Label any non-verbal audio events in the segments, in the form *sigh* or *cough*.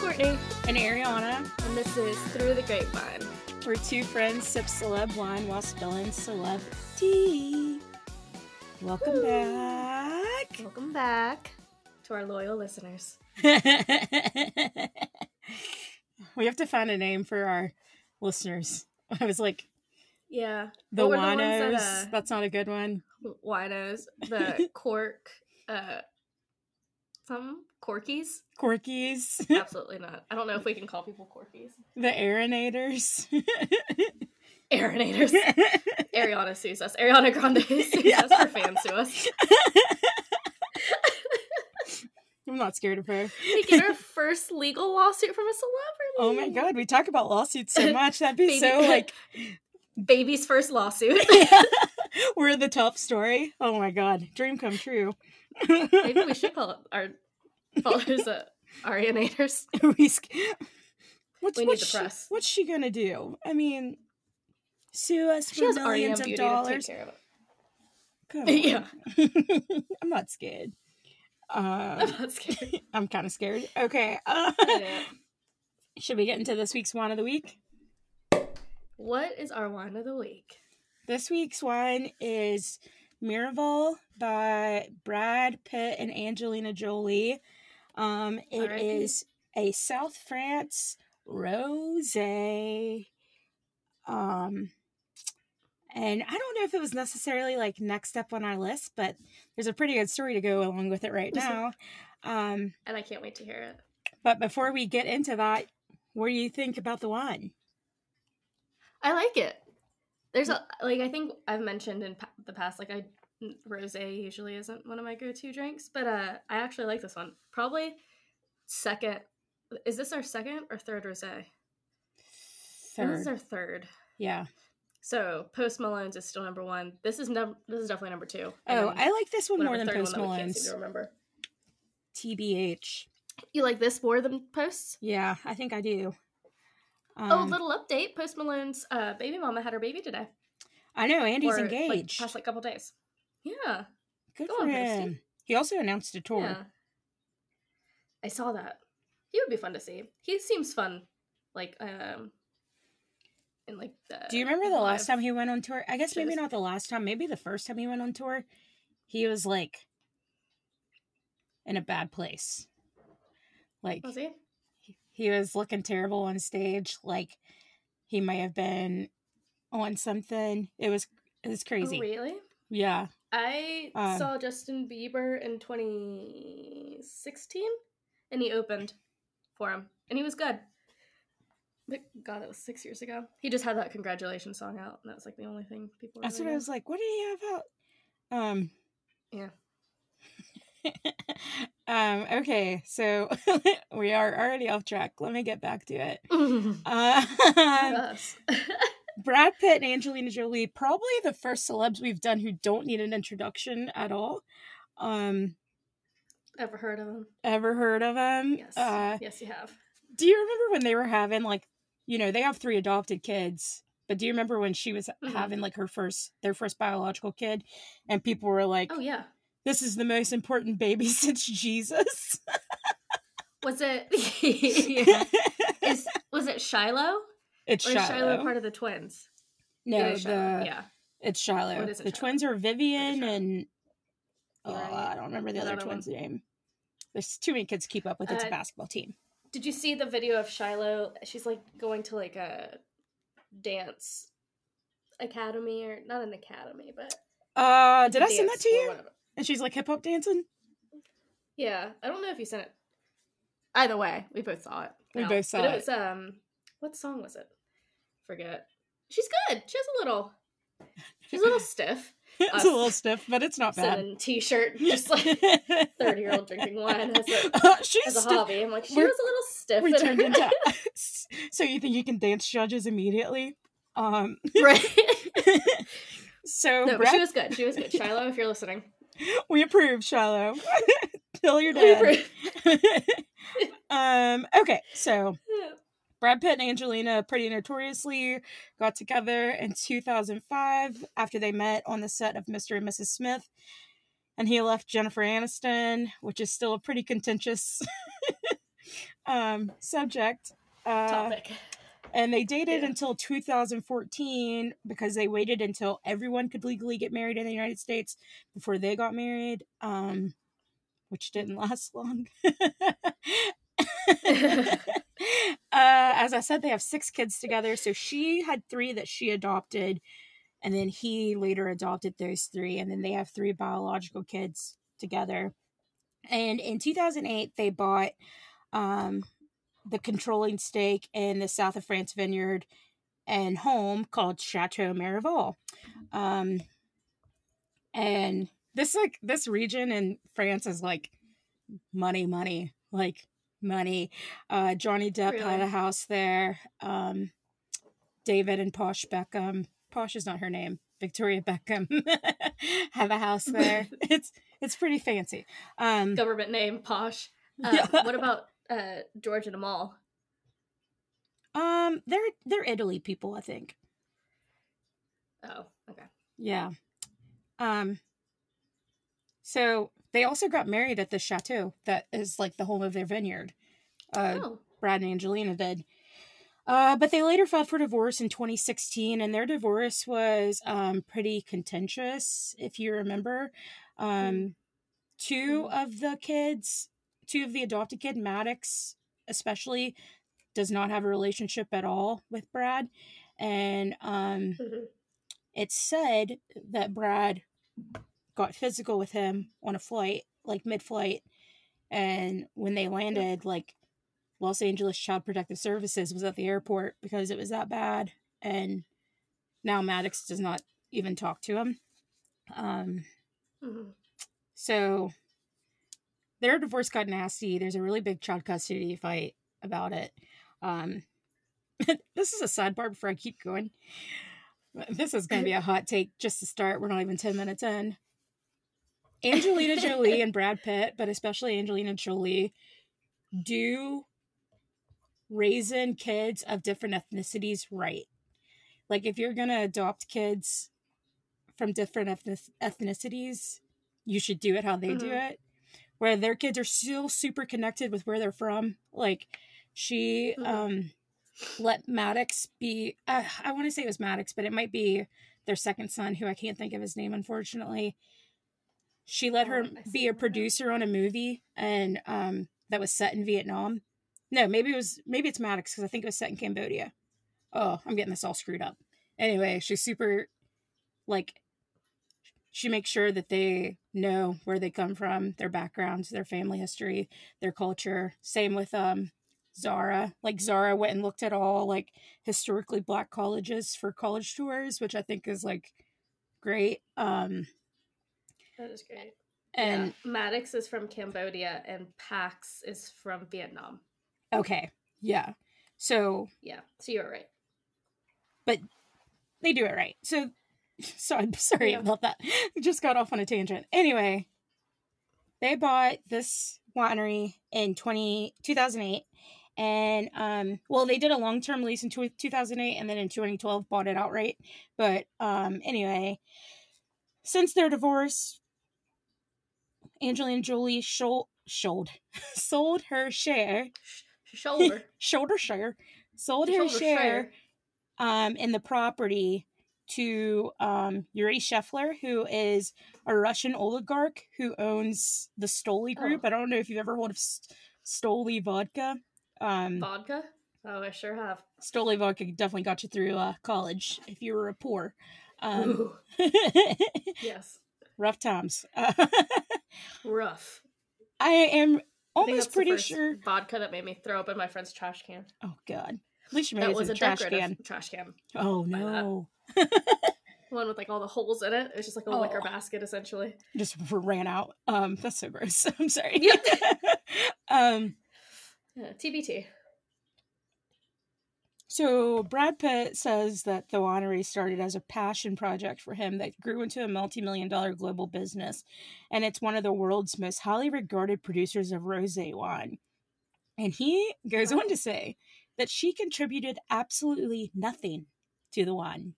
Courtney, and Erryonna. and this is Through the Grapevine. We're two friends sip celeb wine while spilling celeb tea. Welcome Woo. back. Welcome back to our loyal listeners. *laughs* we have to find a name for our listeners. I was like, Yeah, the What were the ones winos. that, uh, That's not a good one. winos, the *laughs* cork, uh, some corkies. Corkies. *laughs* Absolutely not. I don't know if we can call people corkies. the Aeronators. Aeronators. *laughs* Ariana sues us. Ariana Grande *laughs* sues Yeah. us. Her fans sue us. I'm not scared of her. We get our first legal lawsuit from a celebrity. Oh my god, we talk about lawsuits so much. That'd be Baby- so like Baby's first lawsuit. we're the top story. Oh my god, dream come true. *laughs* Maybe we should call our followers uh, Arianators. *laughs* we sk- what's, We need what's the she- press. what's she gonna do? I mean, sue us She for millions of dollars. of *laughs* Yeah. I'm not scared. I'm Um, not scared. I'm kind of scared. Okay. Uh, should we get into this week's wine of the week? What is our wine of the week? This week's wine is Miraval by Brad Pitt and Angelina Jolie. Um, it is a South France rosé. Um, and I don't know if it was necessarily like next up on our list, but there's a pretty good story to go along with it right *laughs* now. Um, And I can't wait to hear it. but before we get into that, what do you think about the wine? I like it. There's a like I think I've mentioned in pa- the past like I rosé usually isn't one of my go-to drinks, but uh I actually like this one. Probably second. Is this our second or third rosé? I think This is our third. Yeah. So Post Malone's is still number one. This is num- this is definitely number two. And Oh, I like this one more than Post one that we can't seem Malone's. to remember. TBH. You like this more than Post? Yeah, I think I do. Oh, Um, little update. Post Malone's uh, baby mama had her baby today. I know Andy's Or, like, engaged. past like couple days. Yeah. Good go for on, Posty. He also announced a tour. Yeah. I saw that. He would be fun to see. He seems fun. Like, um in like the Do you remember the last time he went on tour? I guess maybe not the last time, maybe the first time he went on tour. He was like in a bad place. Like was he? He was looking terrible on stage, like he may have been on something. It was it was crazy. Oh, really? Yeah. I Um, saw Justin Bieber in 2016 and he opened for him and he was good. But God, that was six years ago. He just had that congratulations song out, and that was like the only thing people. That's what I was like. What did he have out? Um. Yeah. *laughs* *laughs* um. Okay. So *laughs* we are already off track. Let me get back to it. *laughs* Uh, *laughs* Brad Pitt and Angelina Jolie, probably the first celebs we've done who don't need an introduction at all. Um. Ever heard of them? Ever heard of them? Yes. Uh, yes, you have. do you remember when they were having like, you know, they have three adopted kids. But do you remember when she was Mhm. having like her first, their first biological kid, and people were like, Oh yeah. This is the most important baby *laughs* since Jesus. Was it? yeah. *laughs* *laughs* Is was it Shiloh? it's Or Shiloh. is Shiloh part of the twins? no, It is Shiloh, the yeah. it's Shiloh. What is it, the Shiloh? twins are Vivienne and oh, right. I don't remember the other twins' name. There's too many kids to keep up with. It's a Uh, basketball team. Did you see the video of Shiloh? She's like going to like a dance academy or not an academy, but Uh, did I send that to you? whatever. And she's like hip hop dancing. Yeah, I don't know if you sent it. Either way, we both saw it. We No, both saw but it. it. was um, what song was it? Forget. She's good. She has a little. She's a little *laughs* stiff. it's Us. a little stiff, but it's not Sitting bad. in t-shirt, *laughs* just like thirty year old drinking wine as a, *laughs* she's as a stiff. hobby. I'm like, she We're- was a little stiff. We turned her- into. so you think you can dance judges immediately? Um. right. So No, but she was good. She was good. Shiloh, if you're listening, *laughs* we approve, Shiloh. *laughs* Tell your We dad. approve. *laughs* um. Okay. So Brad Pitt and Angelina pretty notoriously got together in 2005 after they met on the set of Mr. and Mrs. Smith. And he left Jennifer Aniston, which is still a pretty contentious um, subject. Uh, Topic. And they dated Yeah. until 2014 because they waited until everyone could legally get married in the United States before they got married, um, which didn't *laughs* last long. *laughs* uh, as I said, they have six kids together. So she had three that she adopted, and then he later adopted those three, and then they have three biological kids together. And in 2008, they bought um, the controlling stake in the south of France vineyard and home called Chateau Miraval. Um, and this like this region in France is like money, money, like money. Uh, Johnny Depp had a house there. Um, David and Posh Beckham. Posh is not her name. Victoria Beckham *laughs* have a house there. *laughs* it's it's pretty fancy. Um, Government name, posh. Uh, *laughs* Yeah. What about uh, George and Amal? um, they're they're Italy people, I think. Oh, okay. Yeah. Um so they also got married at the chateau that is like the home of their vineyard. Uh oh, Brad and Angelina did. Uh, but they later filed for divorce in 2016, and their divorce was um, pretty contentious, if you remember. Um, two of the kids, two of the adopted kid, Maddox especially, does not have a relationship at all with Brad. And um, Mhm. it's said that Brad got physical with him on a flight, like mid flight. And when they landed, like Los Angeles Child Protective Services was at the airport because it was that bad. And now Maddox does not even talk to him. Um, Mhm. so their divorce got nasty. There's a really big child custody fight about it. Um, *laughs* this is a sidebar before I keep going. This is going to be a hot take just to start. We're not even 10 minutes in. Angelina *laughs* Jolie and Brad Pitt, but especially Angelina Jolie, do raising kids of different ethnicities right. Like, if you're going to adopt kids from different ethnic- ethnicities, you should do it how they do Mhm. it. Where their kids are still super connected with where they're from. Like, she Mhm. um let Maddox be uh, I want to say it was Maddox, but it might be their second son who I can't think of his name unfortunately. She let her Oh, be a producer on a movie and um that was set in Vietnam. No, maybe it was maybe it's Maddox cuz I think it was set in Cambodia. Oh, I'm getting this all screwed up. Anyway, she's super like she makes sure that they know where they come from, their backgrounds, their family history, their culture. Same with um Zara. Like Zara went and looked at all like historically black colleges for college tours, which I think is like great. Um That is great. and yeah. Maddox is from Cambodia and Pax is from Vietnam. okay, yeah. So Yeah, so you're right. But they do it right. So *laughs* so I'm sorry Yeah. about that. *laughs* Just got off on a tangent. Anyway, they bought this winery in 20, 2008 and um well they did a long-term lease in tw 2008 and then in 2012 bought it outright but um anyway since their divorce angelina jolie sold sold *laughs* sold her share Sh- shoulder. shoulder share sold her Shoulder share um, in the property to um, Yuri Shefler, who is a Russian oligarch who owns the Stoli Group. Oh. I don't know if you've ever heard of Stoli Vodka. Um, Vodka? Oh, I sure have. Stoli Vodka definitely got you through uh, college if you were a poor. Um, *laughs* yes. rough times. *laughs* Rough. I am I almost the pretty sure. vodka that made me throw up in my friend's trash can. Oh, God. At least you made That it was in a trash can. trash can. Oh, no. One with like all the holes in it. It's just like a liquor Oh. basket essentially. just ran out. Um, that's so gross. *laughs* I'm sorry. Yep. *laughs* um, Yeah, TBT. so Brad Pitt says that the winery started as a passion project for him that grew into a multi-million dollar global business, and it's one of the world's most highly regarded producers of rosé wine. And he goes on to say that she contributed absolutely nothing to the wine.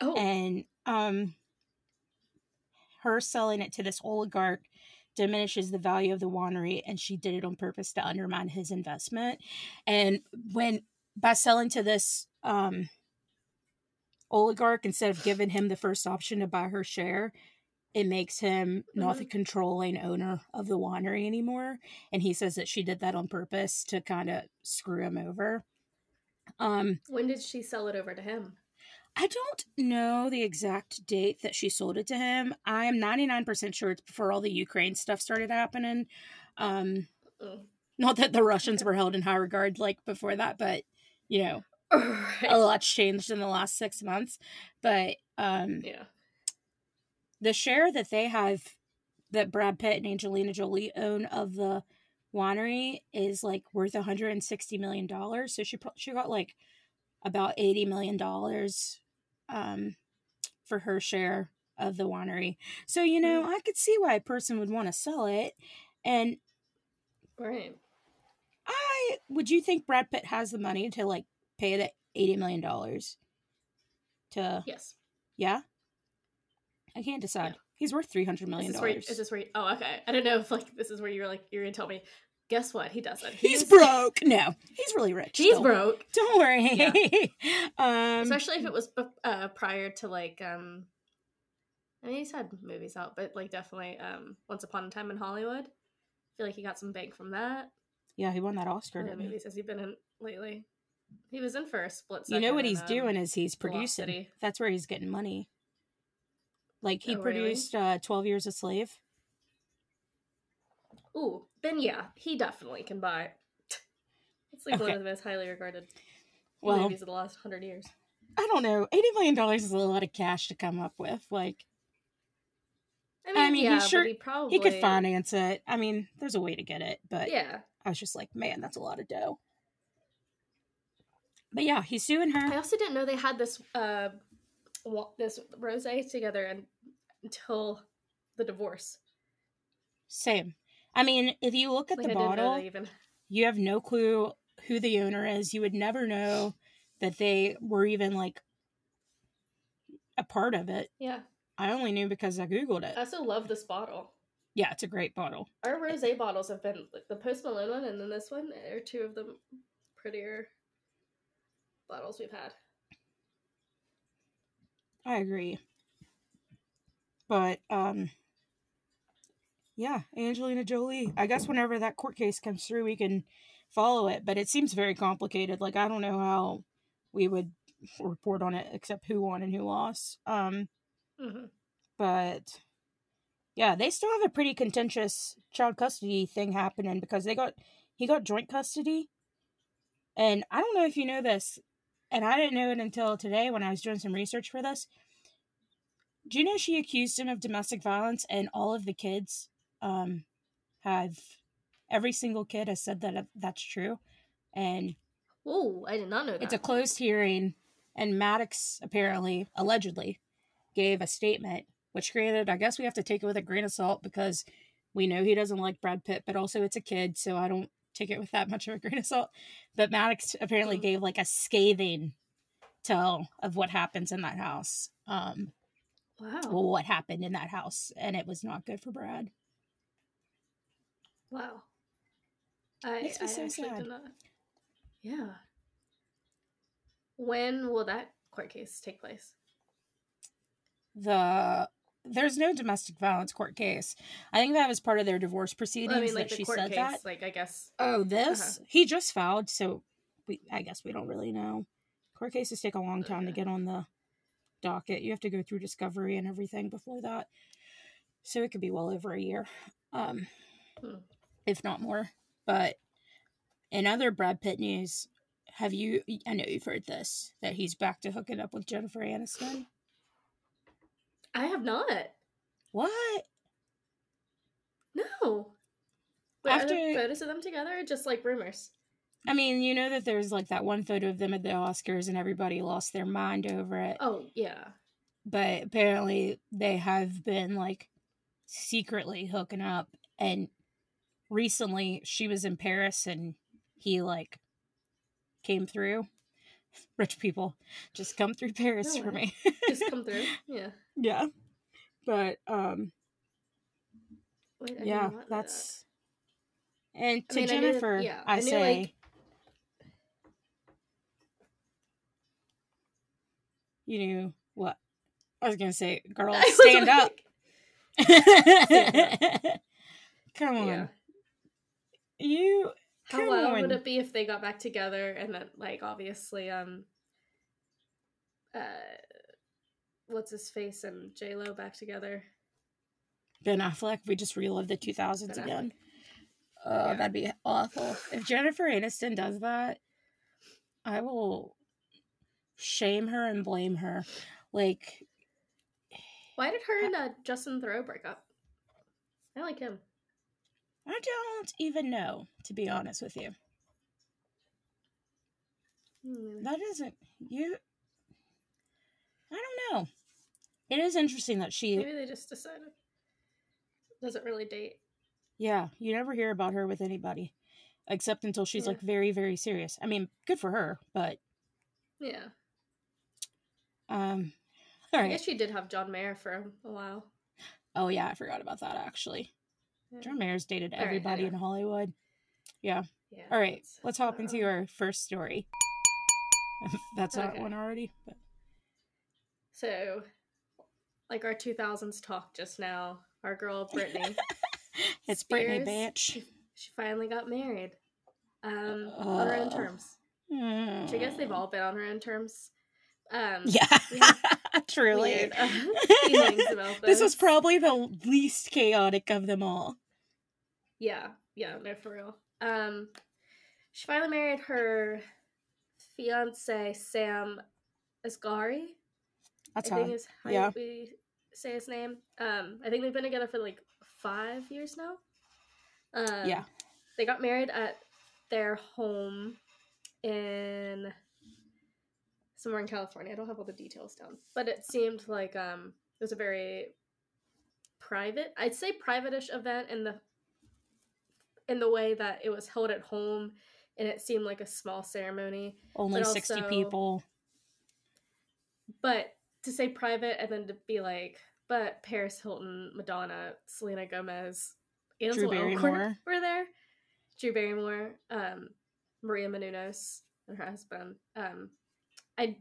Oh, and um her selling it to this oligarch diminishes the value of the winery and she did it on purpose to undermine his investment. And when by selling to this um oligarch instead of giving him the first option to buy her share, it makes him not the Mhm. controlling owner of the winery anymore. And he says that she did that on purpose to kind of screw him over. Um, When did she sell it over to him? I don't know the exact date that she sold it to him. I am 99% sure it's before all the Ukraine stuff started happening. Um, not that the Russians were held in high regard like before that, but you know, *laughs* a lot's changed in the last six months. But um, Yeah. the share that they have that Brad Pitt and Angelina Jolie own of the winery is like worth 160 million dollars. So she pro- she got like about 80 million dollars um for her share of the winery. So you know, I could see why a person would want to sell it. And Right. I would you think Brad Pitt has the money to like pay the 80 million dollars to Yes. yeah? I can't decide. Yeah. He's worth 300 Is million this, where, dollars. is this where? Oh, okay. I don't know if like this is where you're like you're gonna tell me. Guess what? He doesn't. He's broke. No, he's really rich. He's still. broke. Don't worry. Yeah. *laughs* um, Especially if it was uh, prior to like um. I mean, he's had movies out, but like definitely um, Once Upon a Time in Hollywood. I feel like he got some bank from that. yeah, he won that Oscar. What other didn't he? movies has he been in lately? He was in for a split You know what he's doing is he's producing. Velocity. That's where he's getting money. Like he Oh, really? produced uh, Twelve Years a Slave. Ooh, then yeah, he definitely can buy. It's like one of the most highly regarded Well, movies of the last hundred years. I don't know. Eighty million dollars is a lot of cash to come up with. Like I mean, I mean, he yeah, sure- but he probably he could finance it. I mean, there's a way to get it, but Yeah, I was just like, man, that's a lot of dough. But yeah, he's suing her. I also didn't know they had this uh this rose together and, until the divorce. Same. I mean, if you look at Like, the I bottle, even. you have no clue who the owner is. You would never know that they were even like a part of it. Yeah, I only knew because I googled it. I also love this bottle. Yeah, it's a great bottle. Our rose bottles have been like the Post Malone one and then this one are two of the prettier bottles we've had. I agree. But um yeah, Angelina Jolie. I guess whenever that court case comes through we can follow it, but it seems very complicated. Like I don't know how we would report on it except who won and who lost. Um hmm but yeah, they still have a pretty contentious child custody thing happening because they got he got joint custody. And I don't know if you know this, and I didn't know it until today when I was doing some research for this. Do you know she accused him of domestic violence and all of the kids um have every single kid has said that that's true. And Oh, I did not know that. it's a closed hearing, and Maddox apparently, allegedly, gave a statement, which granted, I guess we have to take it with a grain of salt because we know he doesn't like Brad Pitt, but also it's a kid, so I don't take it with that much of a grain of salt. But Maddox apparently Mm. gave like a scathing tell of what happens in that house. Um, wow. well, what happened in that house, and it was not good for Brad. Wow. I, Makes me I so actually sad. did not. Yeah. When will that court case take place? The there's no domestic violence court case. I think that was part of their divorce proceedings I mean, like that the she court said case, that. like I guess. Oh, this Uh-huh. he just filed, so we I guess we don't really know. Court cases take a long time to get on the docket. You have to go through discovery and everything before that, so it could be well over a year, um, Hmm. If not more. But in other Brad Pitt news, have you? I know you've heard this that he's back to hooking up with Jennifer Aniston. I have not. What? No. Wait, After- photos of them together just like rumors? I mean, you know that there's like that one photo of them at the Oscars, and everybody lost their mind over it. Oh, yeah. but apparently they have been like secretly hooking up and recently she was in paris and he like came through *laughs* rich people just come through paris No for me Just come *laughs* through. Yeah. yeah but um Wait, I yeah, know that. that's. And I to mean, I knew Jennifer, yeah, I, I knew, say, like- you knew what? I was gonna say, girl, *laughs* I was stand up. Come on, Yeah. You. How wild would it be if they got back together and then, like, obviously, um, uh, what's his face and J Lo back together? Ben Affleck. We just relived the two thousands again. Oh, Yeah. that'd be awful. If Jennifer Aniston does that, I will shame her and blame her. Like, Why did her and uh, Justin Theroux break up? I like him. I don't even know, to be honest with you. Hmm, That isn't you. I don't know. It is interesting that she, Maybe they just decided. Doesn't really date. yeah, you never hear about her with anybody, except until she's Yeah. like very, very serious. I mean, good for her, but Yeah. um, all I guess she did have John Mayer for a while. Oh yeah, I forgot about that actually. Yeah. John Mayer's dated right, everybody anyway. in Hollywood. Yeah. All right, let's hop into um, our first story. *laughs* That's not Okay. one already, but So, like our 2000s talk just now, our girl *laughs* Britney, it's Britney Spears, bitch. She, she finally got married. Um, on her own Uh, terms. Which I guess they've all been on her own terms. Um, Yeah, *laughs* truly. weird uh, this was probably the least chaotic of them all. Yeah, yeah, no, for real. Um, she finally married her fiance Sam Asghari. That's I how. think is how yeah. we say his name. Um, I think they've been together for like five years now. Um, Yeah. they got married at their home in somewhere in California. I don't have all the details down, but it seemed like um, it was a very private. I'd say private-ish event in the in the way that it was held at home, and it seemed like a small ceremony. Only but 60 also- people. But to say private and then to be like, but Paris Hilton, Madonna, Selena Gomez, Ansel Drew Elgort Barrymore. *laughs* were there. Drew Barrymore, um, Maria Menounos, and her husband. Um, I,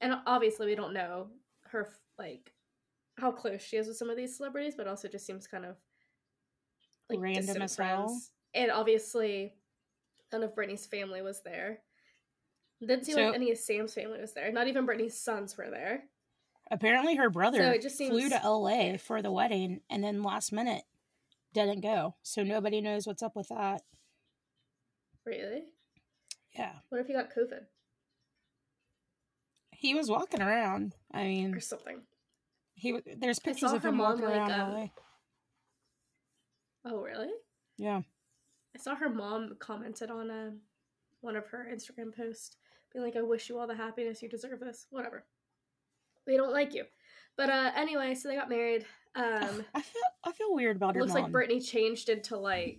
and obviously we don't know her like how close she is with some of these celebrities, but also just seems kind of like Random distant as hell. friends. And obviously, none of Britney's family was there. Didn't seem So- like any of Sam's family was there. Not even Britney's sons were there. Apparently, her brother So it just flew to LA for the wedding and then last minute didn't go. So nobody knows what's up with that. Really? Yeah. What if he got COVID He was walking around. I mean, or something? he there's pictures of him mom, walking like, around um, LA. Oh, really? Yeah. I saw her mom commented on uh, one of her Instagram posts, being like, "I wish you all the happiness you deserve. This, whatever." They don't like you, but uh, anyway, so they got married. Um, *sighs* I feel I feel weird about her looks mom. like Britney changed into like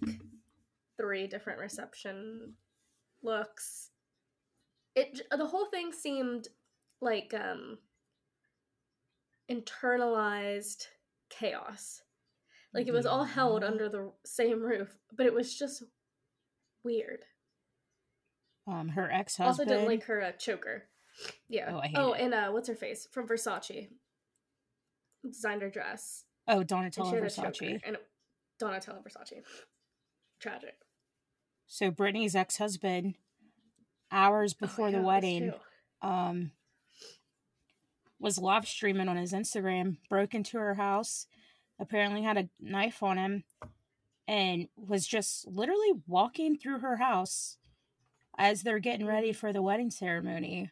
three different reception looks. It the whole thing seemed like um internalized chaos. Like it was all held under the same roof, but it was just weird. um her ex-husband. Also didn't like her uh, choker. Yeah. Oh, I hate oh, and uh, what's her face from Versace? Designed her dress. oh, And Donatella she had a Versace. And Donatella Versace. Tragic. So Britney's ex-husband hours Oh, before yeah, the wedding um was live streaming on his Instagram, broke into her house, apparently had a knife on him, and was just literally walking through her house as they're getting ready for the wedding ceremony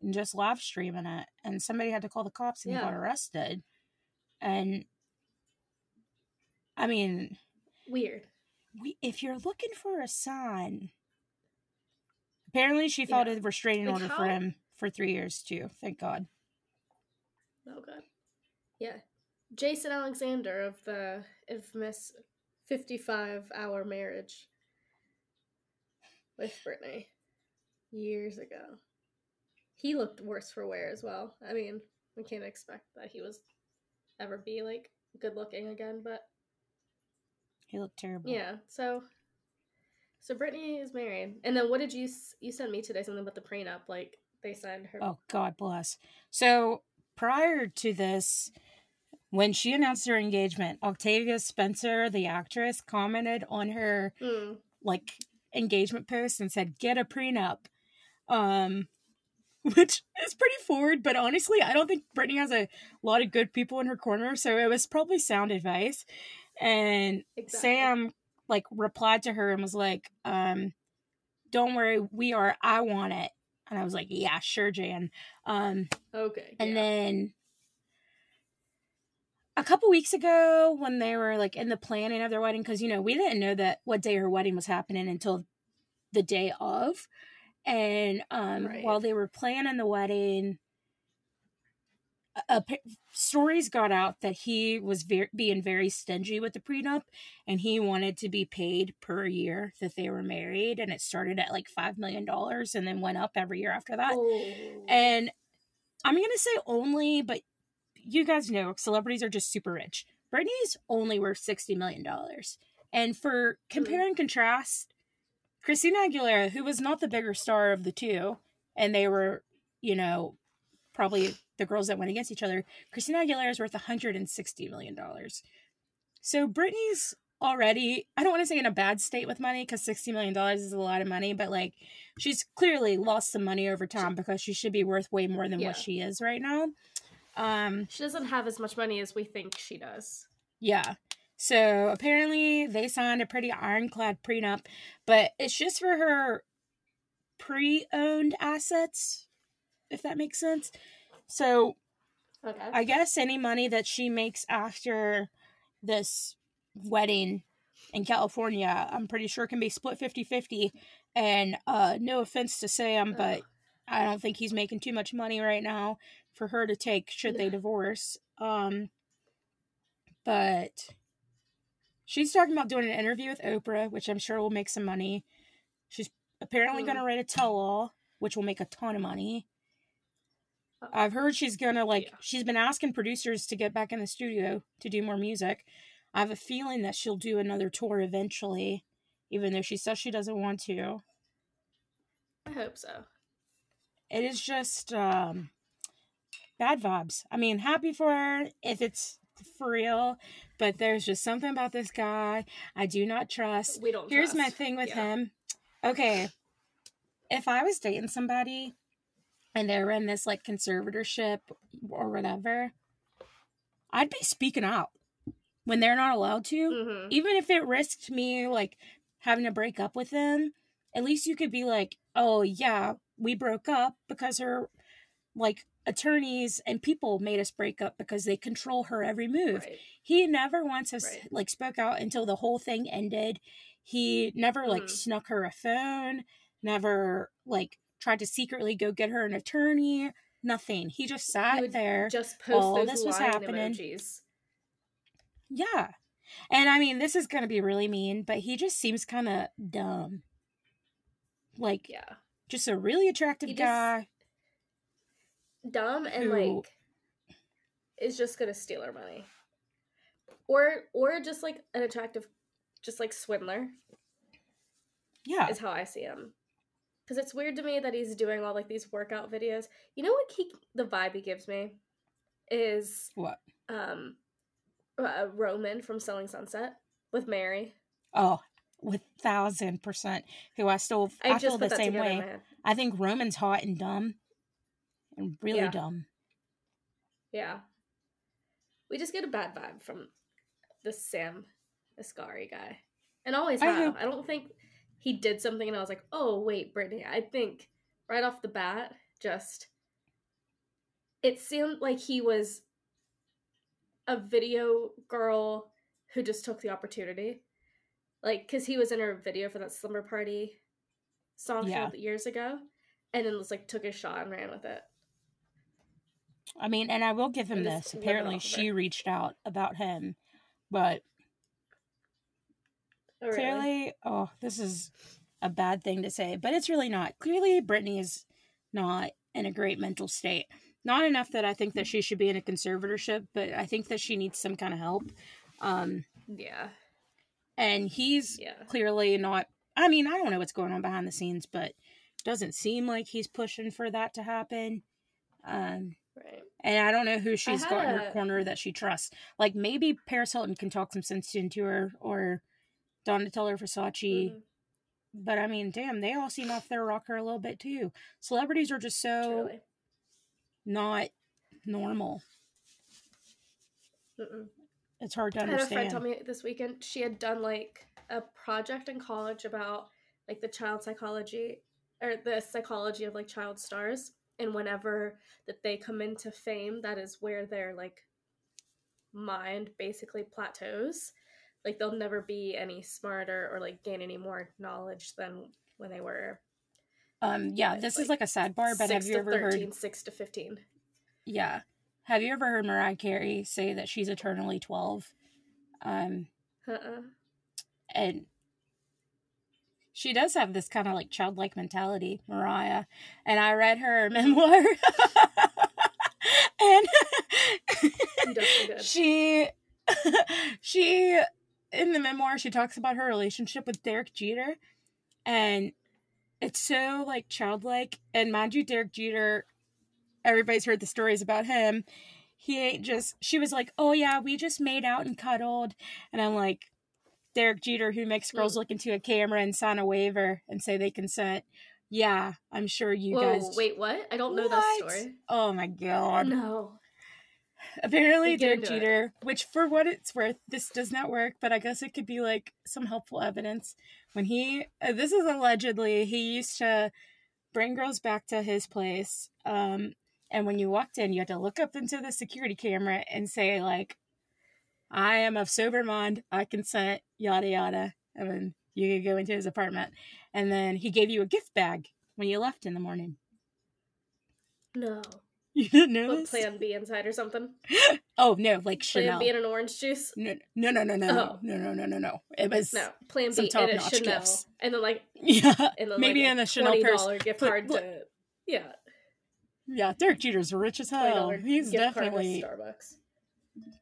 and just live streaming it. And somebody had to call the cops and he got arrested. And I mean, Weird. we, if you're looking for a sign, apparently she filed Yeah. a restraining Like order how- for him for three years too. Thank God. Oh god. Yeah. Jason Alexander of the infamous 55 hour marriage with Britney years ago. He looked worse for wear as well. I mean, we can't expect that he was ever be like good looking again, but He looked terrible. Yeah. So, so Britney is married, and then what did you you sent me today? Something about the prenup, like they signed her. Oh, God bless. So prior to this, when she announced her engagement, Octavia Spencer, the actress, commented on her Hmm. like engagement post and said, "Get a prenup," um, *laughs* which is pretty forward. But honestly, I don't think Britney has a lot of good people in her corner, so it was probably sound advice. And Exactly. Sam like replied to her and was like, um, "Don't worry, we are. I want it." And I was like, "Yeah, sure, Jan." Um, Okay. and yeah. then a couple weeks ago, when they were like in the planning of their wedding, because you know we didn't know that what day her wedding was happening until the day of, and um, Right. while they were planning the wedding, stories got out that he was ver- being very stingy with the prenup, and he wanted to be paid per year that they were married, and it started at like five million dollars, and then went up every year after that. Oh. And I'm gonna say only, but you guys know celebrities are just super rich. Britney's only worth sixty million dollars. And for compare and contrast, Christina Aguilera, who was not the bigger star of the two, and they were, you know, probably the girls that went against each other, Christina Aguilera is worth $160 million. So Britney's already, I don't want to say in a bad state with money because $60 million is a lot of money, but like she's clearly lost some money over time because she should be worth way more than Yeah. what she is right now. Um, she doesn't have as much money as we think she does. yeah. So apparently they signed a pretty ironclad prenup, but it's just for her pre owned assets, if that makes sense. So Okay. I guess any money that she makes after this wedding in California, I'm pretty sure can be split 50 50. And uh, no offense to Sam, but. I don't think he's making too much money right now for her to take should they divorce. Um, but she's talking about doing an interview with Oprah, which I'm sure will make some money. She's apparently Mm. going to write a tell all, which will make a ton of money. Uh, I've heard she's gonna like yeah. she's been asking producers to get back in the studio to do more music. I have a feeling that she'll do another tour eventually, even though she says she doesn't want to. I hope so. It is just um bad vibes. I mean, happy for her if it's for real, but there's just something about this guy I do not trust. We don't. Here's my thing with Yeah. him. Okay. If I was dating somebody and they were in this like conservatorship or whatever, I'd be speaking out when they're not allowed to. Mhm. Even if it risked me like having to break up with them, at least you could be like, oh, yeah, we broke up because her like attorneys and people made us break up because they control her every move Right. he never once has Right. like spoke out until the whole thing ended he never like Mhm. snuck her a phone never like tried to secretly go get her an attorney nothing he just sat would there Just post all this was happening. emojis. yeah and i mean this is gonna be really mean but he just seems kind of dumb like Yeah. just a really attractive He just- guy Dumb and like is just gonna steal our money. Or or just like an attractive just like swindler yeah is how I see him. Cause it's weird to me that he's doing all like these workout videos. You know what he the vibe he gives me is what um uh, Roman from Selling Sunset with Mary. oh with thousand percent who i still i, I, just feel put the same way in my head. I think Roman's hot and dumb. And really Yeah. dumb. Yeah. We just get a bad vibe from the Sam Asghari guy. And always I have. hope- I don't think he did something and I was like, oh, wait, Britney. I think right off the bat, just. It seemed like he was a video girl who just took the opportunity. Like, because he was in her video for that slumber party song Yeah. years ago. And then was like, took a shot and ran with it. I mean, and I will give him this. Apparently, she reached out about him, but Oh, really? clearly, oh, this is a bad thing to say, but it's really not. Clearly, Britney is not in a great mental state. Not enough that I think that she should be in a conservatorship, but I think that she needs some kind of help. Um, Yeah. and he's Yeah. clearly not. I mean, I don't know what's going on behind the scenes, but doesn't seem like he's pushing for that to happen. Um, Right. and I don't know who she's got in her a- corner that she trusts. Like maybe Paris Hilton can talk some sense into her, or Donatella Versace. Mhm. But I mean, damn, they all seem off their rocker a little bit too. Celebrities are just so Truly. not normal. Mm-mm. It's hard to understand. I had a friend tell me this weekend she had done like a project in college about like the child psychology or the psychology of like child stars and whenever that they come into fame that is where their like mind basically plateaus like they'll never be any smarter or like gain any more knowledge than when they were Um, yeah, this like is like a sidebar, but have you ever 13 heard? 6 to 15 Yeah, have you ever heard Mariah Carey say that she's eternally twelve? Um, uh-uh. and she does have this kind of like childlike mentality, Mariah. And I read her *laughs* memoir, and You don't feel good. she *laughs* she in the memoir she talks about her relationship with Derek Jeter, and it's so like childlike. And mind you, Derek Jeter, everybody's heard the stories about him. He ain't just. She was like, "Oh yeah, we just made out and cuddled," and I'm like, Derek Jeter, who makes girls look into a camera and sign a waiver and say they consent. Yeah, I'm sure you Whoa, guys. wait, what? I don't know that story. Oh my god. No. Apparently, Derek into it. Jeter, which for what it's worth, this does not work, but I guess it could be like some helpful evidence. When he, uh, this is allegedly, he used to bring girls back to his place. Um, and when you walked in, you had to look up into the security camera and say, like, I am of sober mind, I consent, yada yada. And then you could go into his apartment. And then he gave you a gift bag when you left in the morning. No. *laughs* You didn't know this? plan B inside or something? *laughs* Oh, no, like Plan Chanel. B in an orange juice? No, no, no, no, no, Oh. no, no, no, no, no. It was No. Plan B in a Chanel. gifts. And then like *laughs* yeah, and then maybe like in a Chanel twenty purse. gift But card look- to Yeah. Yeah, Derek Jeter's rich as hell. He's gift card to definitely. Starbucks.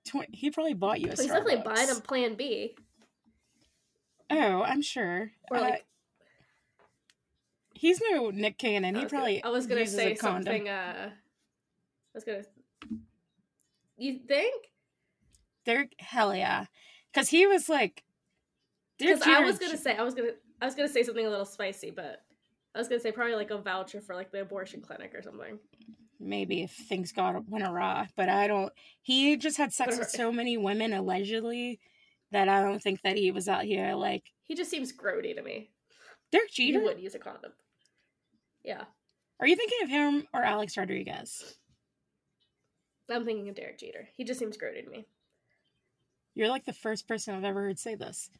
Tw- he probably bought you a he's definitely buying a plan B. Oh, I'm sure. Or Uh, like he's no Nick Cannon. He was gonna- probably I was gonna say something uh I was gonna You think? Derek, hell yeah, because he was like. Because I was gonna say I was gonna I was gonna say something a little spicy, but I was gonna say probably like a voucher for like the abortion clinic or something. Maybe if things got went awry, but I don't. He just had sex with *laughs* so many women allegedly that I don't think that he was out here like He just seems grody to me. Derek He Jeter. would use a condom. Yeah. Are you thinking of him or Alex Rodriguez? I'm thinking of Derek Jeter. He just seems grody to me. You're like the first person I've ever heard say this.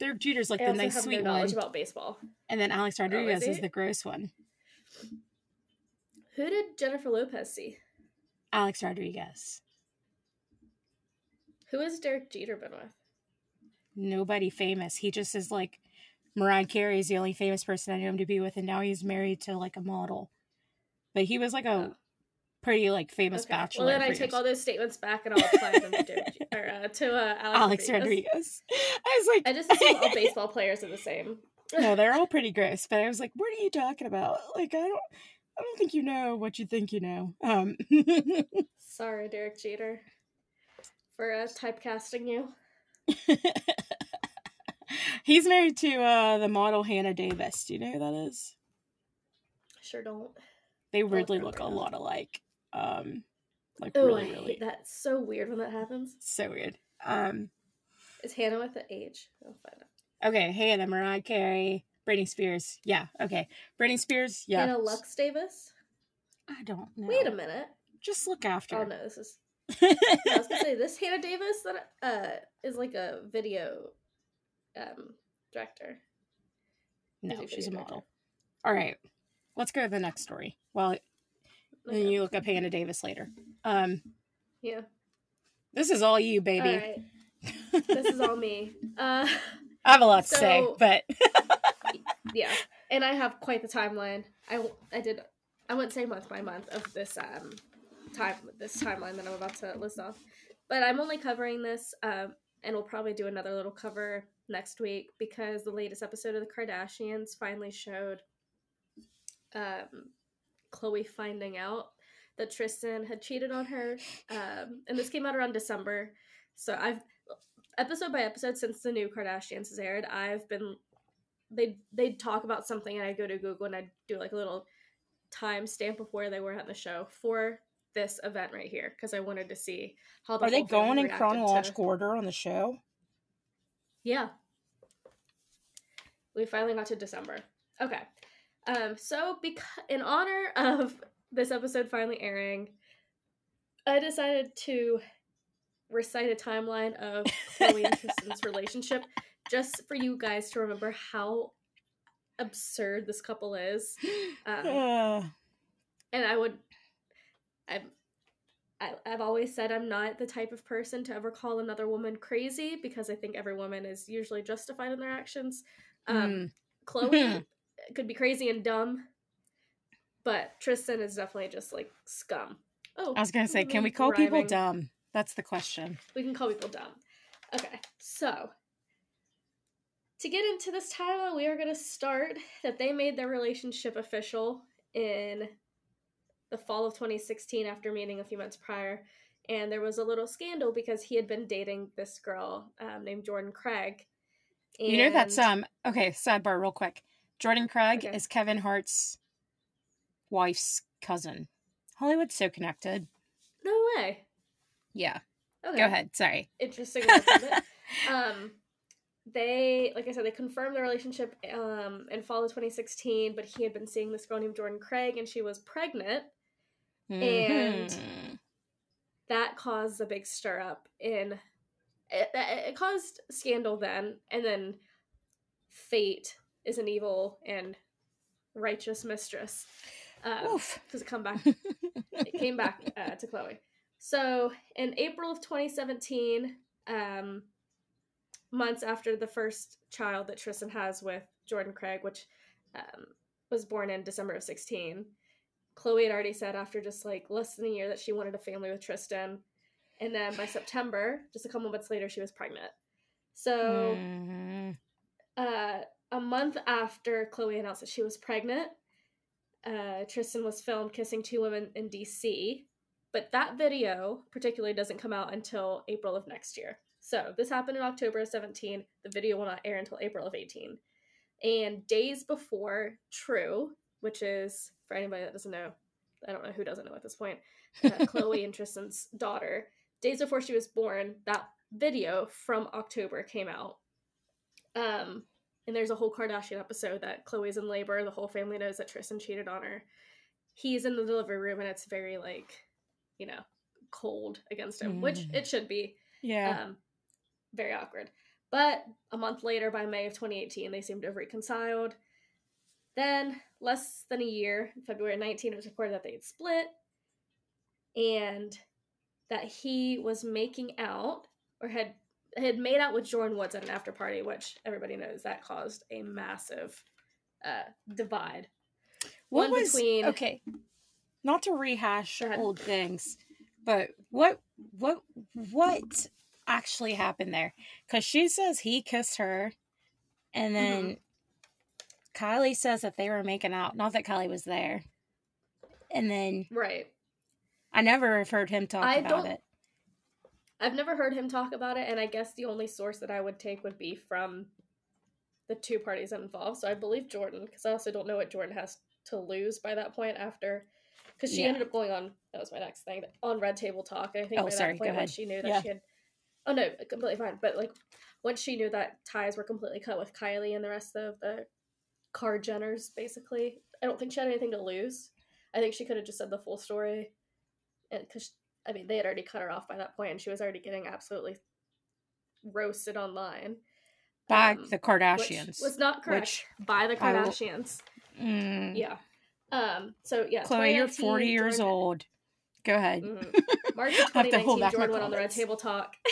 Derek Jeter's like I the nice sweet no knowledge one, about baseball. and then Alex oh, Rodriguez is he? the gross one. Who did Jennifer Lopez see? Alex Rodriguez. Who has Derek Jeter been with? Nobody famous. He just is like Mariah Carey is the only famous person I know him to be with, and now he's married to like a model. But he was like a Oh. pretty like famous Okay. bachelor. Well, then I for take all those statements back and I'll apply them to Derek *laughs* or uh, to uh, Alex, Alex Rodriguez. Rodriguez. *laughs* I was like, I just assume all *laughs* baseball players are the same. no, they're all pretty gross. But I was like, what are you talking about? Like, I don't, I don't think you know what you think you know. Um, *laughs* Sorry, Derek Jeter, for uh, typecasting you. *laughs* he's married to uh, the model Hannah Davis. Do you know who that is? I sure don't. They weirdly look a lot alike. Um, like Oh, really, I really, hate that. So weird when that happens. so weird. Um, Is Hannah with the age? I'll find out. okay, Hannah, Mariah Carey, Britney Spears. Yeah, okay, Britney Spears. Yeah, Hannah Lux Davis? I don't know. Wait a minute. Just look after. Oh no, this is. *laughs* I was gonna say this Hannah Davis that uh is like a video um director. no, she's a model. All right, let's go to the next story. Well, then Okay. you look up Hannah Davis later. Um, Yeah. this is all you, baby. All right. This is all me. Uh *laughs* I have a lot to say, but *laughs* yeah, and I have quite the timeline. I I did I wouldn't say month by month of this um time this timeline that I'm about to list off, but I'm only covering this um and we'll probably do another little cover next week because the latest episode of the Kardashians finally showed um, Khloe finding out that Tristan had cheated on her. Um, and this came out around December. So I've episode by episode since the new Kardashians has aired, I've been they they'd talk about something and I'd go to Google and I'd do like a little timestamp of where they were at the show for this event right here because I wanted to see how the Are they going in chronological to- order on the show? Yeah. We finally got to December. Okay. Um, so because in honor of this episode finally airing, I decided to recite a timeline of *laughs* Khloe and Tristan's relationship just for you guys to remember how absurd this couple is. Um, Uh, and I would, I've, I, I've always said I'm not the type of person to ever call another woman crazy because I think every woman is usually justified in their actions. Um, mm. Khloe *laughs* could be crazy and dumb, but Tristan is definitely just like scum. Oh, I was gonna say, can we call people dumb? That's the question. We can call people dumb. Okay, so to get into this title, we are going to start that they made their relationship official in the fall of 2016 after meeting a few months prior. And there was a little scandal because he had been dating this girl um, named Jordan Craig. You know that's um okay, sidebar real quick. Jordan Craig Okay. is Kevin Hart's wife's cousin. Hollywood's so connected. No way. Yeah. Okay. Go ahead. Sorry. Interesting. *laughs* um, they, like I said, they confirmed their relationship um, in fall of 2016, but he had been seeing this girl named Jordan Craig and she was pregnant. And- Mhm. that caused a big stir up in it, it caused scandal then and then fate is an evil and righteous mistress um, Oof. does it come back *laughs* it came back uh, to khloe so in april of 2017 um, months after the first child that tristan has with jordan craig which um, was born in december of 16 khloe had already said after just like less than a year that she wanted a family with tristan and then by september just a couple months later she was pregnant so Mhm. uh, a month after Khloe announced that she was pregnant, uh, Tristan was filmed kissing two women in DC. But that video particularly doesn't come out until April of next year. So this happened in October of 17. The video will not air until April of 18. And days before True, which is, for anybody that doesn't know, I don't know who doesn't know at this point, uh, *laughs* Khloe and Tristan's daughter, days before she was born, that video from October came out. Um, and there's a whole Kardashian episode that Khloe's in labor. The whole family knows that Tristan cheated on her. He's in the delivery room, and it's very like, you know, cold against him, which Mm. it should be. Yeah. Um, very awkward. But a month later, by May of 2018, they seem to have reconciled. Then, less than a year, February 19, it was reported that they had split and that he was making out or had had made out with Jordyn Woods at an after party, which everybody knows that caused a massive uh, divide. what one was between- okay? Not to rehash old things, but what what what actually happened there? Because she says he kissed her, and then Mm-hmm. Kylie says that they were making out. Not that Kylie was there, and then Right. I never have heard him talk I about it. I've never heard him talk about it, and I guess the only source that I would take would be from the two parties involved. So I believe Jordyn, because I also don't know what Jordyn has to lose by that point after. Because she Yeah. ended up going on, that was my next thing, on Red Table Talk. I think Oh, by sorry, that go point, when she knew that Yeah. she had. Oh, no, completely fine. But like, once she knew that ties were completely cut with Kylie and the rest of the Kar-Jenners, basically, I don't think she had anything to lose. I think she could have just said the full story. And because I mean, they had already cut her off by that point, and she was already getting absolutely roasted online. By um, the Kardashians. was not correct which by the I will- Kardashians. Mm. Yeah. Um. So yeah, Khloe, you're 40 years Jordyn- old. Go ahead. Mhm. *laughs* March of I have to hold 2019, back Jordyn went on the Red. Table Talk. *laughs*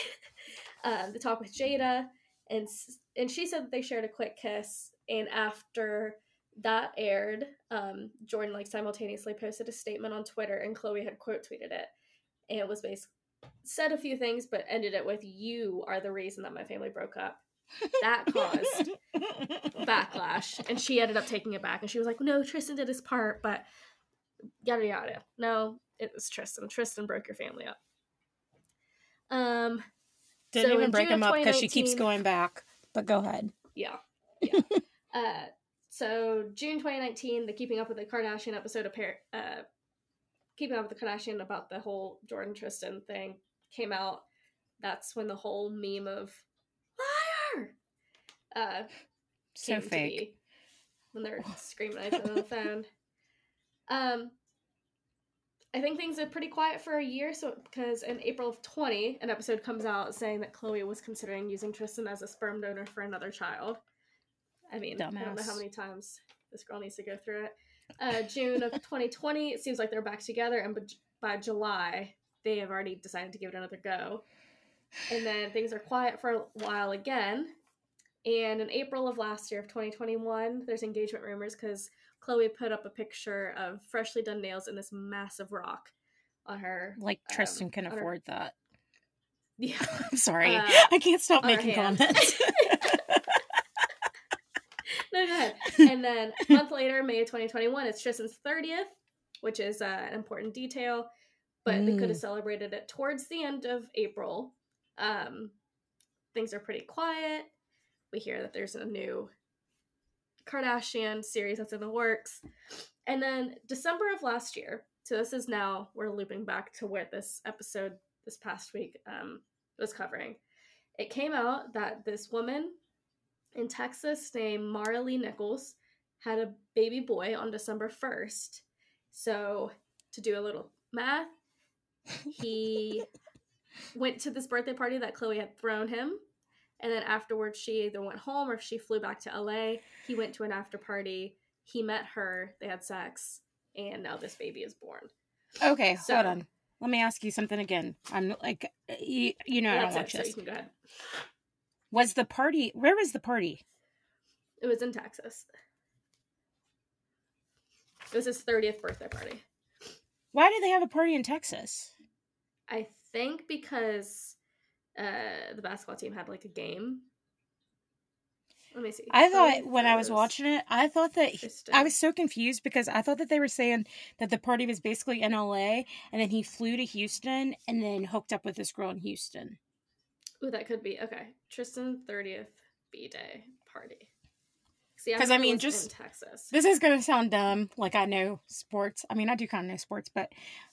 um, the talk with Jada, and and she said that they shared a quick kiss. And after that aired, um, Jordyn like simultaneously posted a statement on Twitter, and Khloe had quote tweeted it, and it was basically said a few things, but ended it with "You are the reason that my family broke up." That *laughs* caused backlash, and she ended up taking it back, and she was like, "No, Tristan did his part, but yada yada. No, it was Tristan. Tristan broke your family up." Um, Didn't So even break June him up because she keeps going back. But go ahead. Yeah. *laughs* Yeah. uh, so June 2019, the Keeping Up with the Kardashian episode appear uh, Keeping Up with the Kardashian about the whole Jordyn Tristan thing came out. That's when the whole meme of liar uh, So fake. when they're screaming at each other on the phone. *laughs* Um, I think things are pretty quiet for a year. So because in April of 20, an episode comes out saying that Khloe was considering using Tristan as a sperm donor for another child. I mean, I don't know how many times this girl needs to go through it. Uh, June of 2020, it seems like they're back together, and by- by July, they have already decided to give it another go. And then things are quiet for a while again. And in April of last year, of 2021, there's engagement rumors because Khloe put up a picture of freshly done nails in this massive rock on her. Like um, Tristan can on her- afford that. Yeah. *laughs* I'm sorry. Uh, I can't stop making comments. *laughs* no, go ahead. And then a month *laughs* later, May of 2021, it's Tristan's 30th, which is uh, an important detail, but they could have Mm. celebrated it towards the end of April. Um, things are pretty quiet. We hear that there's a new Kardashian series that's in the works. And then December of last year, so this is now, we're looping back to where this episode this past week um, was covering. It came out that this woman in Texas named Maralee Nichols had a baby boy on December 1st. So, to do a little math, he *laughs* went to this birthday party that Khloe had thrown him. And then afterwards, she either went home or she flew back to LA. He went to an after party. He met her. They had sex. And now this baby is born. okay, So- hold on. Let me ask you something again. I'm like, you, you know, I don't it. watch So this. you can go ahead. Was the party? Where was the party? It was in Texas. It was his 30th birthday party. Why did they have a party in Texas? I think because uh, the basketball team had like a game. Let me see. I Khloe thought when I was watching it, I thought that he- I was so confused because I thought that they were saying that the party was basically in LA and then he flew to Houston and then hooked up with this girl in Houston. Ooh, that could be okay. Tristan 30th B day party. See, 'Cause, I mean, just- Texas. This is going to sound dumb, like I know sports. I mean, I do kind of know sports, but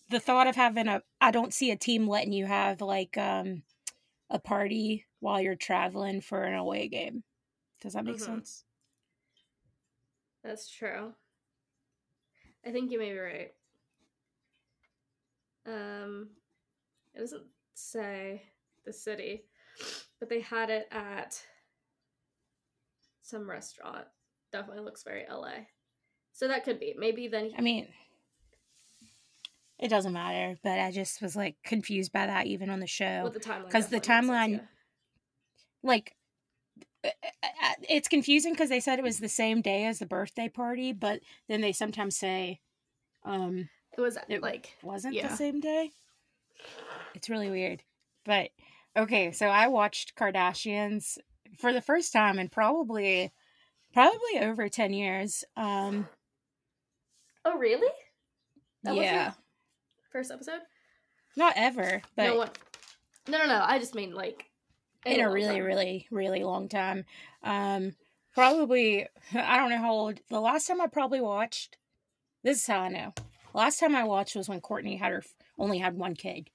the thought of having a I don't see a team letting you have like um a party while you're traveling for an away game. Does that make Mhm. sense? That's true. I think you may be right. Um, it doesn't say the city, but they had it at some restaurant. Definitely looks very LA. So that could be. Maybe then. I mean, it doesn't matter, but I just was like confused by that even on the show. with the timeline. 'cause the definitely sense, timeline- like uh, uh, it's confusing because they said it was the same day as the birthday party, but then they sometimes say um. It was It like wasn't Yeah. the same day. It's really weird. But okay, so I watched Kardashians for the first time in probably probably over 10 years. Um Oh, really? That yeah. First episode? Not ever, but no one. No, no, no. I just mean like in a long really time. really really long time um probably i don't know how old the last time i probably watched this is how i know last time i watched was when kourtney had her only had one kid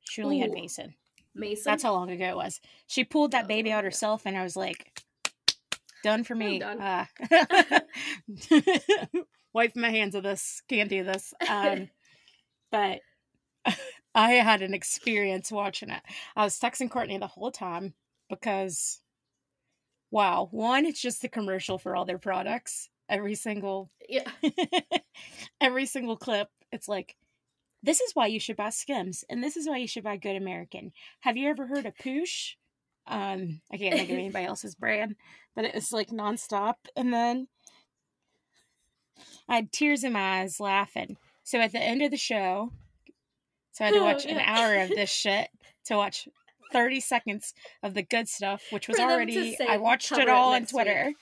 she only had mason Mason. that's how long ago it was she pulled that Oh, baby out herself and i was like done for me done. uh, *laughs* *laughs* *laughs* wipe my hands of this can't do this um but *laughs* I had an experience watching it. I was texting Courtney the whole time because, wow, one, it's just the commercial for all their products. Every single, yeah. *laughs* every single clip, it's like, this is why you should buy Skims, and this is why you should buy Good American. Have you ever heard of Poosh? Um, I can't think of *laughs* anybody else's brand, but it was like nonstop. And then I had tears in my eyes laughing. So at the end of the show, So I had to Oh, watch an hour of this *laughs* shit to watch 30 seconds of the good stuff, which was For them to already, I watched it it all on next week. Twitter.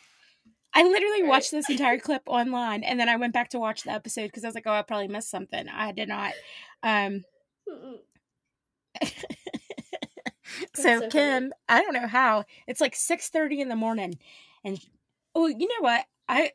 I literally Right. watched this entire *laughs* clip online and then I went back to watch the episode because I was like, oh, I probably missed something. I did not. Um, *laughs* so, so funny. Kim, I don't know how. It's like 6:30 in the morning and oh, you know what? I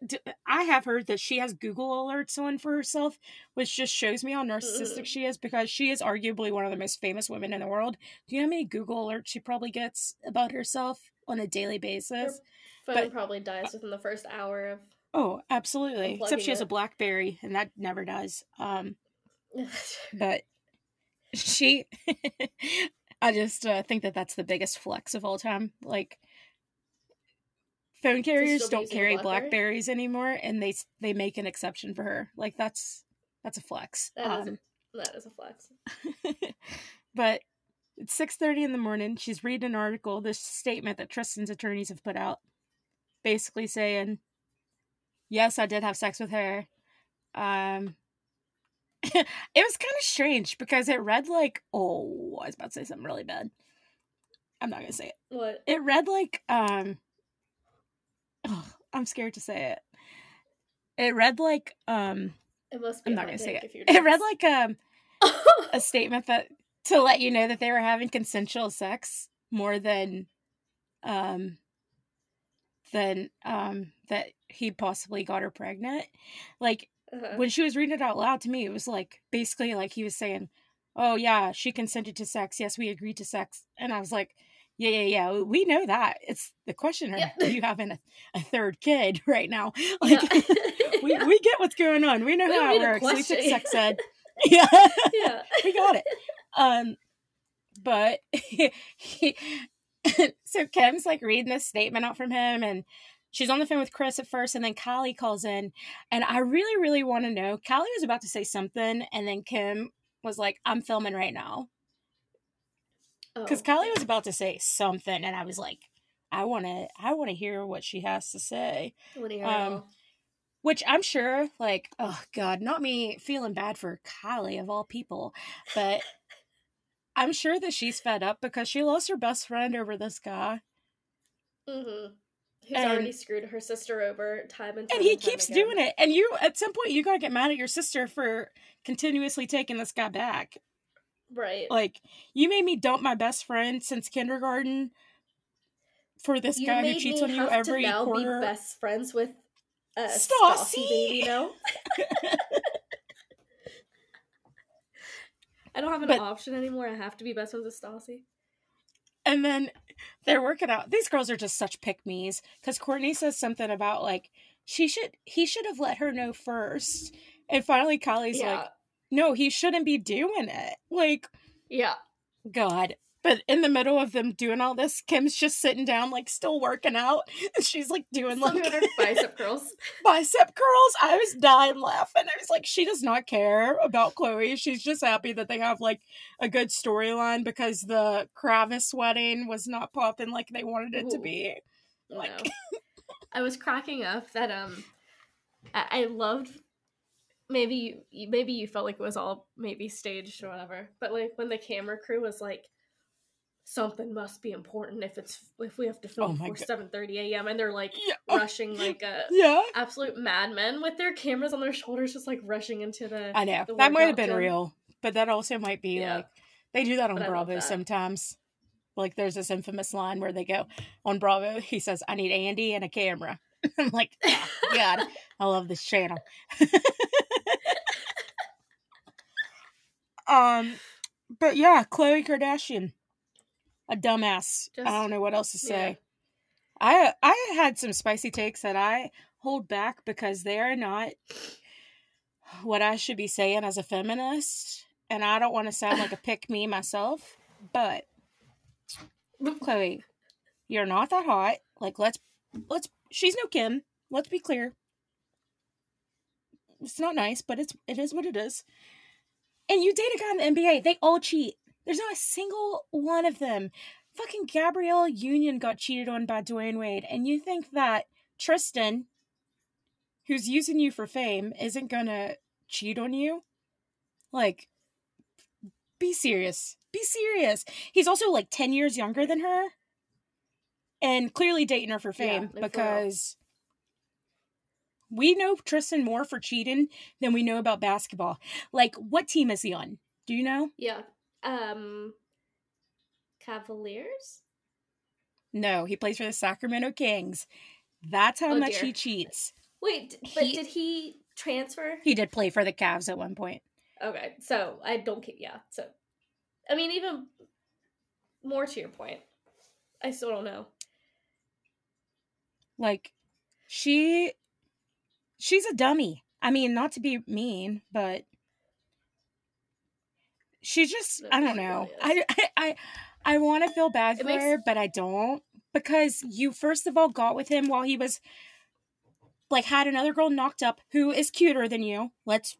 I have heard that she has Google alerts on for herself, which just shows me how narcissistic Mm. she is because she is arguably one of the most famous women in the world. Do you know how many Google alerts she probably gets about herself on a daily basis? Phone But- probably dies within the first hour of. Oh, absolutely. Except she has a. BlackBerry, and that never does. Um, *laughs* but she *laughs* i just uh, think that that's the biggest flex of all time like phone carriers don't carry BlackBerry? blackberries anymore and they they make an exception for her. Like that's that's a flex. That is- um, that is a flex. *laughs* but it's 6.30 in the morning. She's reading an article. This statement that tristan's attorneys have put out basically saying yes i did have sex with her. Um *laughs* it was kind of strange because it read like oh i was about to say something really bad. I'm not gonna say it. What? it read like um oh, i'm scared to say it. It read like um It must be. i'm not gonna say it. it read like um *laughs* a statement that to let you know that they were having consensual sex more than um than um that he possibly got her pregnant. Like Uh-huh. when she was reading it out loud to me it was like basically like he was saying oh yeah she consented to sex. Yes we agreed to sex. And i was like yeah yeah yeah we know that it's the question are Yeah. you having a, a third kid right now *laughs* like Yeah. *laughs* we, Yeah. we get what's going on we know We how it works we took sex ed *laughs* yeah yeah. we got it. Um, but he, so Kim's like reading this statement out from him, and she's on the phone with Kris at first, and then Callie calls in, and I really, really want to know. Callie was about to say something, and then Kim was like, "I'm filming right now," because Oh, yeah. was about to say something, and I was like, "I want to, I want to hear what she has to say." What do you um. Which I'm sure, like, oh god, not me feeling bad for Kylie of all people, but *laughs* I'm sure that she's fed up because she lost her best friend over this guy, Mm-hmm. Who's and- already screwed her sister over time and time and he time keeps again. doing it. And you, at some point, you gotta get mad at your sister for continuously taking this guy back. Right. Like, you made me dump my best friend since kindergarten for this you guy who cheats on you every to now quarter. be best friends with uh, Stassie! Stassie, baby, no? *laughs* I don't have an But- option anymore. I have to be best friends with Stassie. And then they're working out. These girls are just such pick me's because Kourtney says something about like she should he should have let her know first. And finally, Kylie's yeah. like, no, he shouldn't be doing it. Like, yeah. God. But in the middle of them doing all this, Kim's just sitting down, like still working out. *laughs* And she's like doing Still like bicep *laughs* curls. bicep curls. I was dying laughing. I was like, she does not care about Khloe. She's just happy that they have like a good storyline because the Kravis wedding was not popping like they wanted it to be. Like- No. *laughs* I was cracking up that um I, I loved maybe you maybe you felt like it was all maybe staged or whatever, but like when the camera crew was like something must be important if it's if we have to film Oh before seven thirty a.m. and they're like Yeah. Oh, rushing like a Yeah. absolute madmen with their cameras on their shoulders, just like rushing into the. I know. the That might have been gym. real, but that also might be Yeah. like they do that on But Bravo that. sometimes. Like there's this infamous line where they go on Bravo, he says, I need Andy and a camera. *laughs* I'm like, oh, God, I love this channel. *laughs* um but yeah, Khloe Kardashian. A dumbass. I don't know what else to yeah. say. I I had some spicy takes that I hold back because they are not what I should be saying as a feminist, and I don't want to sound like a pick me myself, but Khloe, you're not that hot. Like let's let's she's no Kim. Let's be clear. It's not nice, but it's it is what it is. And you date a guy in the NBA, they all cheat. There's not a single one of them. Fucking Gabrielle Union got cheated on by Dwyane Wade, and you think that Tristan, who's using you for fame, isn't gonna cheat on you? Like, Be serious. Be serious. He's also like 10 years younger than her. And clearly dating her for fame for because we know Tristan more for cheating than we know about basketball. Like, what team is he on? Do you know? Yeah. Um Cavaliers? No, he plays for the Sacramento Kings. That's how Oh, much dear. he cheats. Wait, but He- did he transfer? He did play for the Cavs at one point. Okay, so I don't care. Yeah, so I mean, even more to your point, I still don't know. Like, she, she's a dummy. I mean, not to be mean, but she's just, No, I don't know. really *laughs* I, I, I, I want to feel bad It for makes- her, but I don't because you first of all got with him while he was like had another girl knocked up who is cuter than you. Let's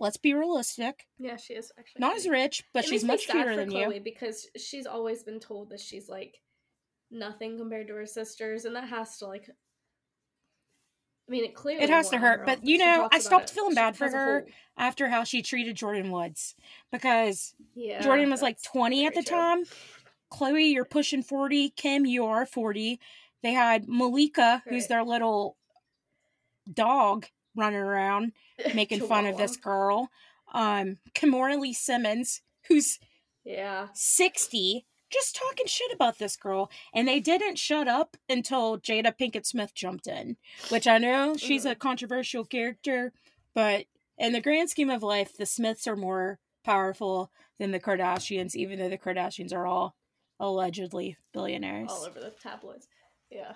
let's be realistic. Yeah, she is actually Not as rich, but It she's much cuter than Khloe you. because she's always been told that she's like nothing compared to her sisters, and that has to like. I mean, it clearly It has to hurt, but you know, I stopped feeling bad for her after how she treated Jordyn Woods because Yeah, Jordyn was like 20 at the true. time. Khloe, you're pushing 40. Kim, you are 40. They had Malika, who's their little dog running around *laughs* making fun of this girl. Um, Kimora Lee Simmons, who's Yeah, 60, just talking shit about this girl. And they didn't shut up until Jada Pinkett Smith jumped in, which I know she's a controversial character, but in the grand scheme of life, the Smiths are more powerful than the Kardashians, even though the Kardashians are all allegedly billionaires. all over the tabloids. Yeah.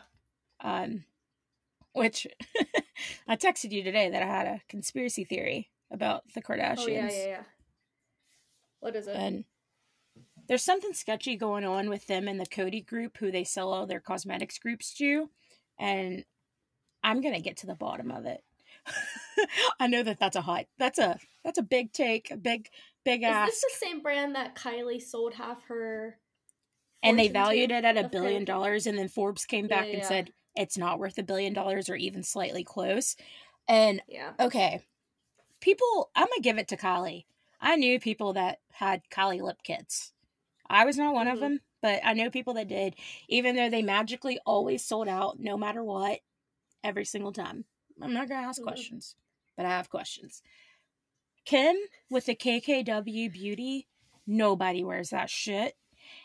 Um, which *laughs* I texted you today that I had a conspiracy theory about the Kardashians. Oh yeah, yeah, yeah. What is it? And there's something sketchy going on with them and the Coty group, who they sell all their cosmetics groups to. And I'm gonna get to the bottom of it. *laughs* I know that that's a hot. That's a that's a big take, a big big is this the same brand that Kylie sold half her? and they to valued it at a billion dollars, and then Forbes came Yeah, back yeah, and yeah. said it's not worth a billion dollars or even slightly close. And Yeah. okay, people, I'm gonna give it to Kylie. I knew people that had Kylie lip kits. I was not one of Mhm. them, but I know people that did, even though they magically always sold out no matter what, every single time. I'm not gonna ask Mhm. questions, but I have questions. Kim with the KKW Beauty, nobody wears that shit.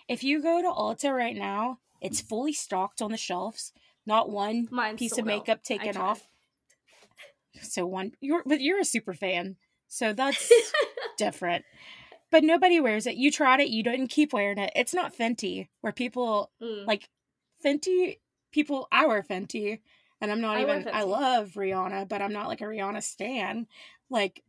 If you go to Ulta right now, it's fully stocked on the shelves. Not one Mine's piece of sold out. makeup taken off. So one, you're but you're a super fan, so *laughs* that's different. But nobody wears it. You tried it. You didn't keep wearing it. It's not Fenty, where people Mm. like Fenty. People, I wear Fenty, and I'm not I even. I love Rihanna, but I'm not like a Rihanna stan. Like,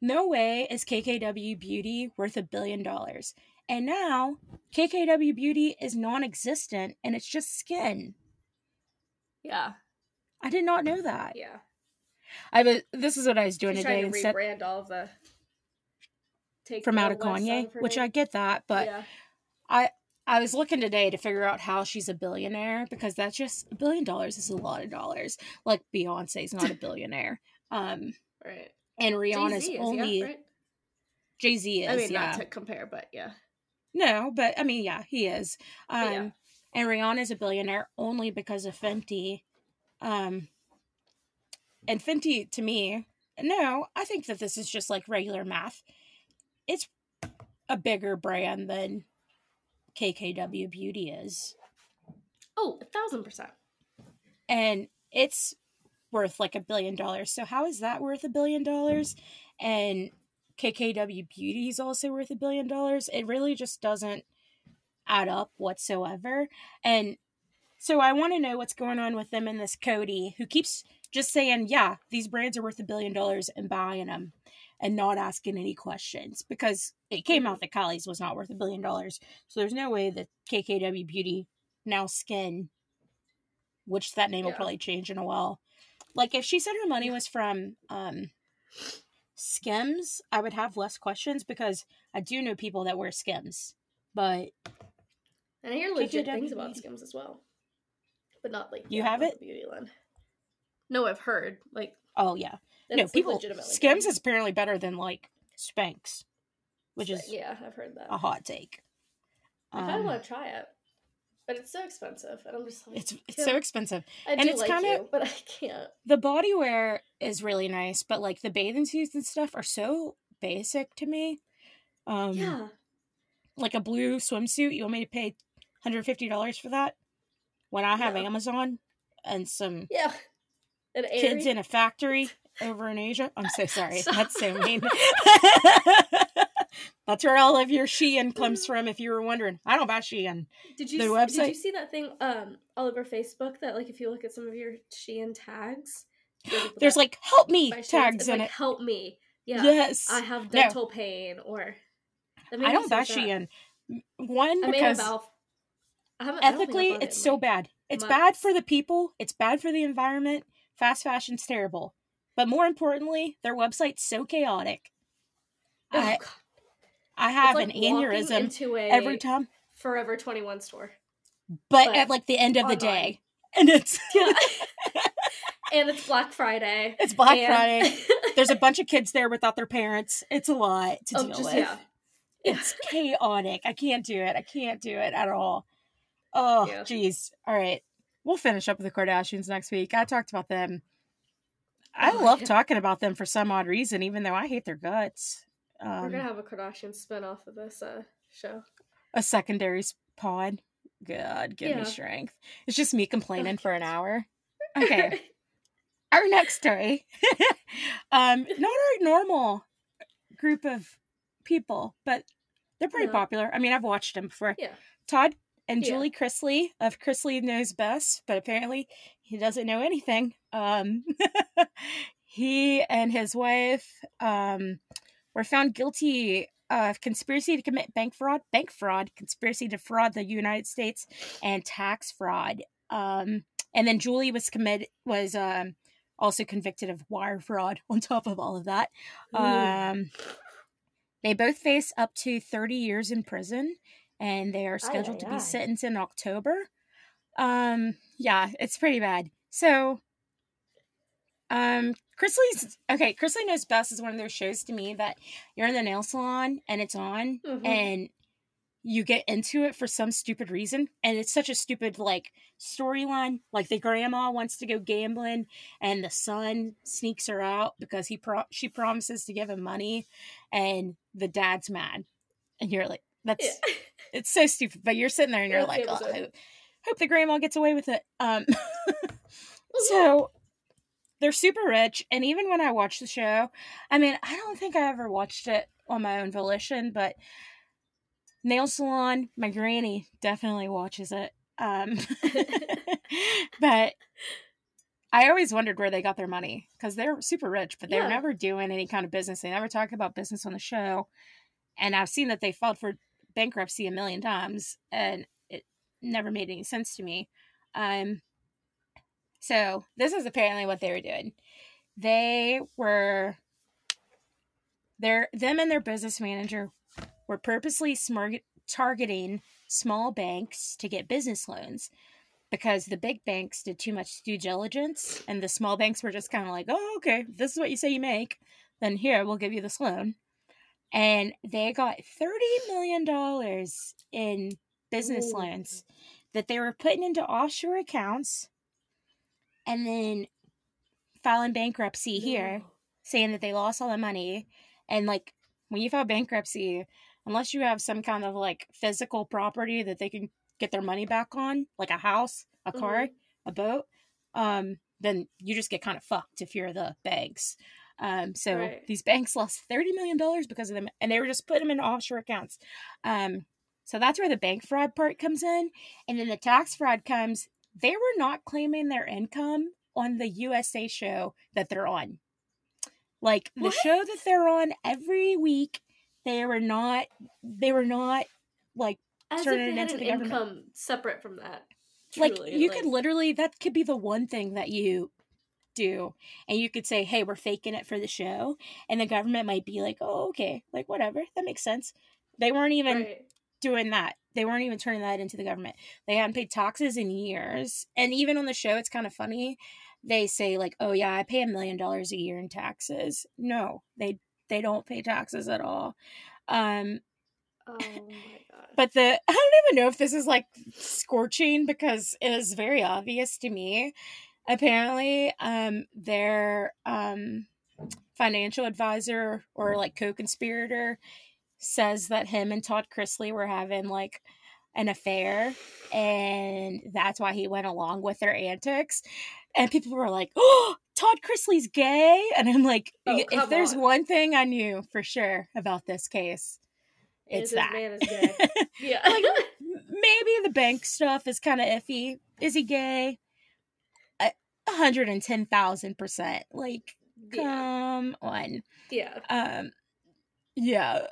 no way is KKW Beauty worth a billion dollars. And now KKW Beauty is non-existent, and it's just skin. yeah, I did not know that. yeah. I was. This is what I was doing She's today trying to instead rebrand all of the take from out of Kanye, which. I get that, but yeah. I was looking today to figure out how she's a billionaire because that's just a billion dollars is a lot of dollars. Like Beyonce's not a *laughs* billionaire. Um right. and Rihanna's Jay-Z is, only yeah, right? Jay Z is, I mean, yeah. not to compare, but yeah. No, but I mean, yeah, he is. Um yeah. and Rihanna's a billionaire only because of Fenty. Um and Fenty to me, no, I think that this is just like regular math. It's a bigger brand than KKW Beauty is. Oh, a thousand percent. and it's worth like a billion dollars. So how is that worth a billion dollars? And KKW Beauty is also worth a billion dollars. It really just doesn't add up whatsoever. And so I want to know what's going on with them and this Coty who keeps just saying, "Yeah, these brands are worth a billion dollars," and buying them, and not asking any questions because it came out that Kylie's was not worth a billion dollars. So there's no way that KKW Beauty now Skin which that name will probably change in a while. Like if she said her money was from um Skims, I would have less questions because I do know people that wear Skims. But And I hear legit KKW things about. Skims as well, but not like You yeah, have it? Beauty line. No, I've heard like oh yeah. No, people Skims is apparently better than like Spanx. which is yeah, I've heard that. a hot take. I kind of Um, want to try it, but it's so expensive, and I'm just like, it's it's so expensive. I and it's like kinda- but I can't. The body wear is really nice, but like the bathing suits and stuff are so basic to me. Um, yeah, like a blue swimsuit, you want me to pay $150 for that? When I have No. Amazon and some yeah. An kids in a factory over in Asia. I'm so sorry. *laughs* Sorry. That's so mean. *laughs* That's where all of your Shein comes from, if you were wondering. I don't buy Shein. Did you the s- Did you see that thing um all over Facebook that like if you look at some of your Shein tags, there's, like, that- help me tags in like, it. Help me. Yeah. Yes. I have No. dental pain or. I don't buy sad. Shein. One, I because. I haven't. I don't think I've ethically it's so bad. It's bad for the people, it's bad for the environment. Fast fashion's terrible. But more importantly, their website's so chaotic. Oh, I, I have like an aneurysm into a every time. Forever Twenty One store. But, but at like the end of the day. And it's *laughs* Yeah. *laughs* and it's Black Friday. it's Black and- Friday. *laughs* There's a bunch of kids there without their parents. It's a lot to Oh, deal just- with. yeah. It's chaotic. I can't do it. I can't do it at all. Oh, Yeah. jeez. All right. We'll finish up with the Kardashians next week. I talked about them. I Oh, love yeah. talking about them for some odd reason, even though I hate their guts. We're Um, gonna have a Kardashian spin off of this uh, show. a secondary pod. God, give me strength. It's just me complaining for an *laughs* hour. Okay. *laughs* our next story. *laughs* um, not our normal group of people, but they're pretty popular. I mean, I've watched them before. Yeah. Todd and Yeah. Julie Chrisley of Chrisley Knows Best, but apparently he doesn't know anything. Um, *laughs* he and his wife um, were found guilty of conspiracy to commit bank fraud, bank fraud, conspiracy to fraud the United States, and tax fraud. Um, and then Julie was committed was um, also convicted of wire fraud *laughs* on top of all of that. Um, they both face up to 30 years in prison and they are scheduled to aye, be aye. sentenced in October. Um, yeah, it's pretty bad. So, um, Chrisley's okay. Chrisley Knows Best is one of those shows to me that you're in the nail salon and it's on Mhm. and you get into it for some stupid reason and it's such a stupid like storyline like the grandma wants to go gambling and the son sneaks her out because he pro- she promises to give him money and the dad's mad and you're like that's Yeah. *laughs* it's so stupid but you're sitting there and you're like oh, I hope, hope the grandma gets away with it. Um *laughs* so they're super rich and even when i watch the show i mean i don't think i ever watched it on my own volition but nail salon my granny definitely watches it um *laughs* *laughs* but i always wondered where they got their money because they're super rich but they were Yeah. never doing any kind of business. They never talk about business on the show and i've seen that they filed for bankruptcy a million times and it never made any sense to me. Um so this is apparently what they were doing. They were their them and their business manager were purposely targeting small banks to get business loans because the big banks did too much due diligence and the small banks were just kind of like oh okay this is what you say you make then here we'll give you this loan and they got 30 million dollars in business Ooh. loans that they were putting into offshore accounts and then filing bankruptcy here saying that they lost all the money and like when you file bankruptcy unless you have some kind of like physical property that they can get their money back on like a house a car Mhm. a boat um then you just get kind of fucked if you're the banks um so Right. these banks lost 30 million dollars because of them and they were just putting them in offshore accounts um so that's where the bank fraud part comes in and then the tax fraud comes they were not claiming their income on the USA show that they're on. Like the What? show that they're on every week, they were not they were not like As turn if it they into the government. income separate from that. like Truly, you could literally that could be the one thing that you do and you could say hey we're faking it for the show and the government might be like oh okay like whatever that makes sense they weren't even right. doing that. They weren't even turning that into the government. They hadn't paid taxes in years. And even on the show, it's kind of funny. They say like, "Oh yeah, I pay a million dollars a year in taxes." No, they they don't pay taxes at all. Um, Oh *laughs* my god. but the I don't even know if this is like scorching because it is very obvious to me. Apparently, um, their um financial advisor or like co-conspirator says that him and Todd Chrisley were having like an affair and that's why he went along with their antics. And people were like, "Oh, Todd Chrisley's gay." And I'm like, Oh, if there's on. one thing I knew for sure about this case, it's Is that. man is *laughs* gay. yeah. Like, *laughs* Maybe the bank stuff is kind of iffy. Is he gay? A hundred and ten thousand percent. Like, yeah. come on. Yeah. Um, yeah,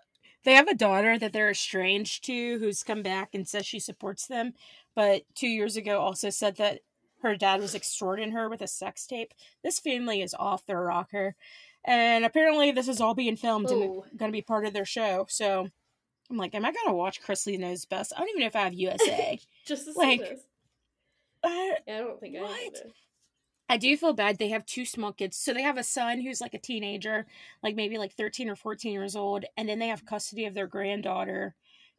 they have a daughter that they're estranged to, who's come back and says she supports them, but two years ago also said that her dad was extorting her with a sex tape. This family is off their rocker, and apparently this is all being filmed and going to be part of their show. So. I'm like, am I gonna watch Chrisley Knows Best? I don't even know if I have USA. *laughs* Just to Like, uh, Yeah, I don't think I what? either. I do feel bad. They have two small kids. So they have a son who's like a teenager, like maybe like 13 or 14 years old. And then they have custody of their granddaughter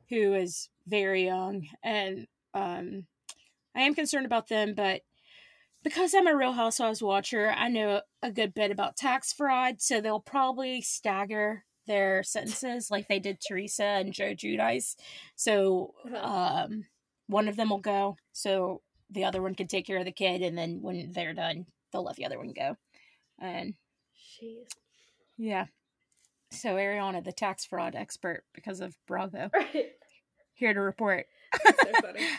who is very young. And um, I am concerned about them, but because I'm a Real Housewives watcher, I know a good bit about tax fraud. So they'll probably stagger their sentences like they did Teresa and Joe Giudice. So Uh-huh. um, one of them will go. So the other one can take care of the kid, and then when they're done, they'll let the other one go. And Jeez. yeah, so Erryonna, the tax fraud expert, because of Bravo, *laughs* Right. here to report. *laughs* So funny. *laughs*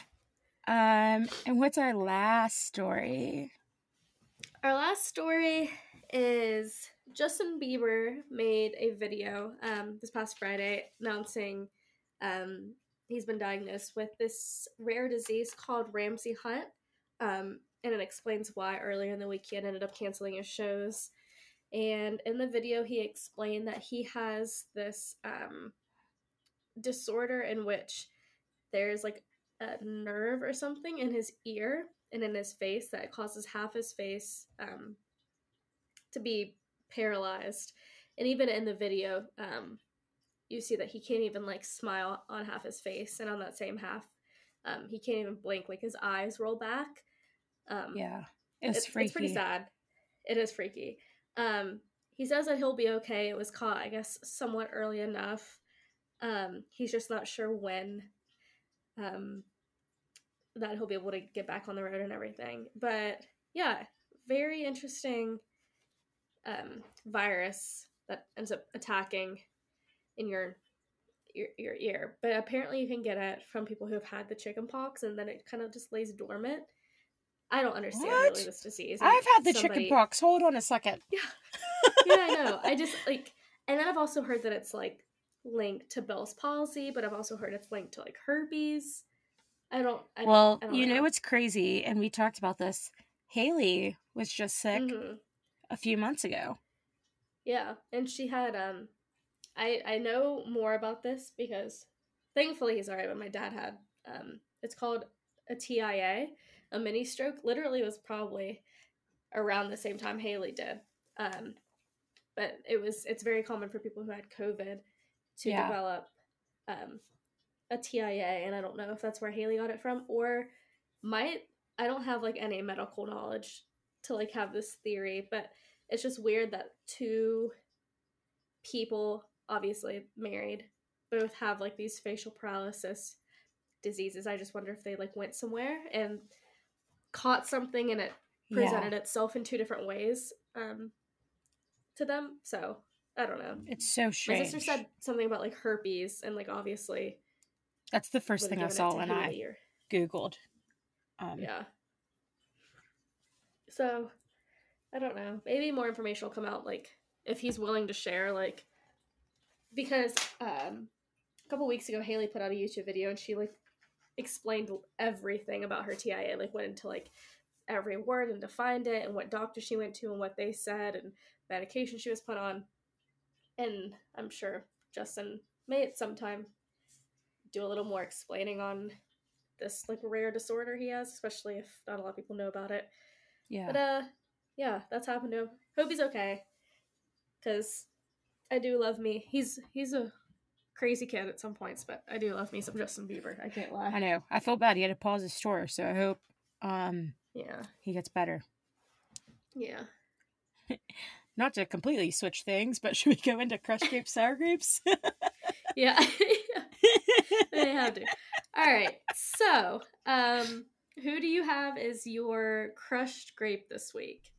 Um, and what's our last story? Our last story is Justin Bieber made a video um, this past Friday announcing um, he's been diagnosed with this rare disease called Ramsay Hunt. Um, and it explains why earlier in the week he had ended up canceling his shows. And in the video, he explained that he has this um, disorder in which there's like a nerve or something in his ear and in his face that causes half his face um, to be paralyzed. And even in the video, um, you see that he can't even like smile on half his face, and on that same half, um, he can't even blink. Like his eyes roll back. Um, Yeah, it's, freaky. it's pretty sad. It is freaky. Um, he says that he'll be okay. It was caught, I guess, somewhat early enough. Um, he's just not sure when um, that he'll be able to get back on the road and everything. But yeah, very interesting um, virus that ends up attacking in your your, your ear. But apparently, you can get it from people who have had the chicken pox, and then it kind of just lays dormant. I don't understand What? really this disease. I've had the Somebody- chicken pox. Hold on a second. Yeah, *laughs* yeah, I know. I just like, and then I've also heard that it's like linked to Bell's palsy, but I've also heard it's linked to like herpes. I don't. I don't- Well, I don't you know what's crazy, and we talked about this. Hailey was just sick Mhm. a few months ago. Yeah, and she had um, I I know more about this because thankfully he's alright. But my dad had um, it's called a TIA, a mini stroke. Literally, it was probably around the same time Hailey did. Um, but it was it's very common for people who had COVID to Yeah. develop um a TIA, and I don't know if that's where Hailey got it from or might. I don't have like any medical knowledge to like have this theory, but it's just weird that two people, obviously married, both have like these facial paralysis diseases. I just wonder if they like went somewhere and caught something and it presented itself in two different ways um to them. So I don't know. It's so My sister said something about like herpes and like obviously That's the first thing I saw when I or- Googled. Um, Yeah. So, I don't know. Maybe more information will come out, like, if he's willing to share, like, because um, a couple weeks ago, Hailey put out a YouTube video and she, like, explained everything about her TIA, like, went into, like, every word and defined it and what doctor she went to and what they said and medication she was put on. And I'm sure Justin may at some time do a little more explaining on this like rare disorder he has, especially if not a lot of people know about it. yeah. But uh, yeah, that's happened to him. Hope he's okay, cause I do love me. He's he's a crazy kid at some points, but I do love me some Justin Bieber. I can't lie. I know. I feel bad. He had to pause his tour, so I hope um Yeah. he gets better. Yeah. *laughs* Not to completely switch things, but should we go into crushed grapes, sour grapes? *laughs* Yeah. *laughs* they have to. All right. So, um, who do you have as your crushed grape this week?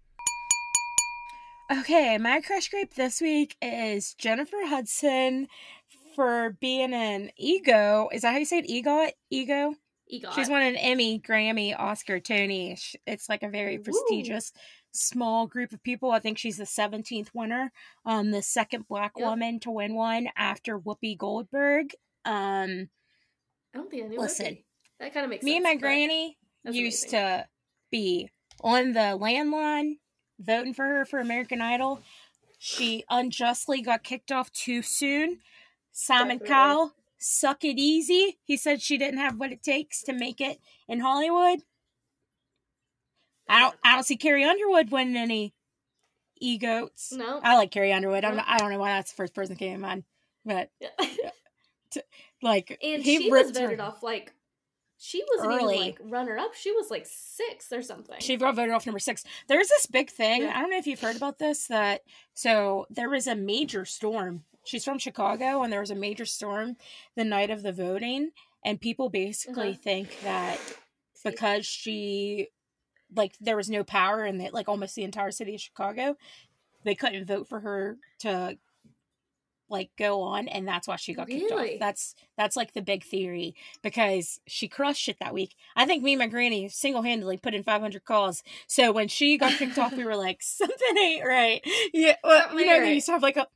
Okay, my crush grape this week is Jennifer Hudson for being an ego. Is that how you say it? Ego? Ego? Egot. She's won an Emmy, Grammy, Oscar, Tony. It's like a very Ooh. prestigious small group of people. I think she's the 17th winner, um, the second black Yep. woman to win one after Whoopi Goldberg. Um, I don't think I knew. Listen, Whoopi. that kind of makes me sense. and my granny used amazing. to be on the landline voting for her for American Idol. She unjustly got kicked off too soon. Simon Definitely. Cowell, suck it easy. He said she didn't have what it takes to make it in Hollywood. I don't I don't see Carrie Underwood winning any egots. No. I like Carrie Underwood. I'm not, I don't know why that's the first person that came to mind. But Yeah. like and he she was ripped her- voted off like she wasn't Early. even like runner up. She was like sixth or something. She got voted off number six. There's this big thing. Yeah. I don't know if you've heard about this. That so there was a major storm. She's from Chicago, and there was a major storm the night of the voting, and people basically Uh-huh. think that because she, like, there was no power in the like almost the entire city of Chicago, they couldn't vote for her to like go on and that's why she got kicked off. That's that's like the big theory because she crushed it that week. I think me and my granny single-handedly put in 500 calls. So when she got kicked off we were *laughs* like something ain't right. Yeah well, Something you know ain't they used to have like a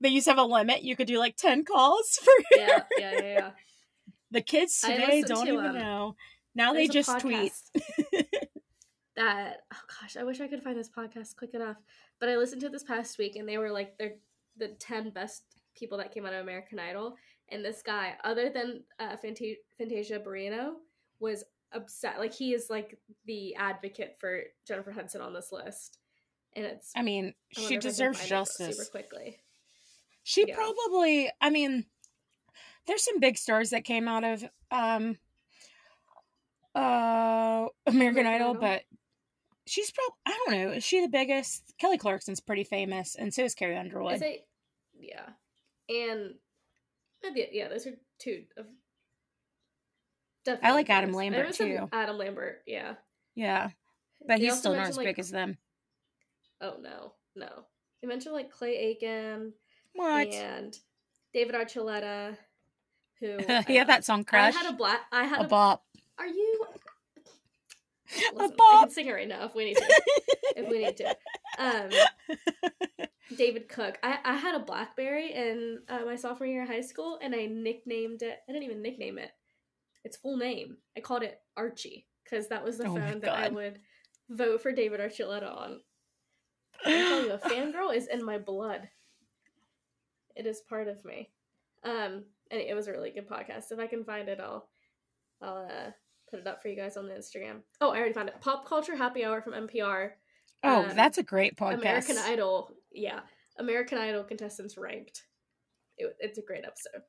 they used to have a limit. You could do like 10 calls *laughs* for yeah, yeah, yeah, yeah. the kids today don't to, even um, know. Now they just tweet. *laughs* that oh gosh, I wish I could find this podcast quick enough. But I listened to this past week, and they were like they're the ten best people that came out of American Idol, and this guy, other than uh, Fanta- Fantasia Barrino, was upset. Like he is like the advocate for Jennifer Hudson on this list, and it's i mean I she if I can deserves justice super quickly. She Yeah. probably I mean there's some big stars that came out of um uh American American Idol, Idol? but she's probably I don't know, is she the biggest? Kelly Clarkson's pretty famous and so is Carrie Underwood. say, yeah, and yeah, yeah, those are two of. Definitely I like Adam famous. Lambert, too. Adam Lambert, yeah. yeah. But They he's still not as like- big as them. Oh no, no. They mentioned like Clay Aiken What? and David Archuleta, who he had uh, that song I Crush. had a black. I had a a. bop. are you? A Listen, I bop. can sing it right now if we need to. *laughs* if we need to. Um, *laughs* David Cook. I, I had a BlackBerry in uh, my sophomore year of high school, and I nicknamed it. I didn't even nickname it. Its full name. I called it Archie because that was the Oh phone that I would vote for David Archuleta on. I'm telling you, a fangirl is in my blood. It is part of me. Um, and it was a really good podcast. If I can find it, I'll I'll uh, put it up for you guys on the Instagram. Oh, I already found it. Pop Culture Happy Hour from NPR. oh, um, that's a great podcast. American Idol, yeah, American Idol contestants ranked. It, it's a great episode.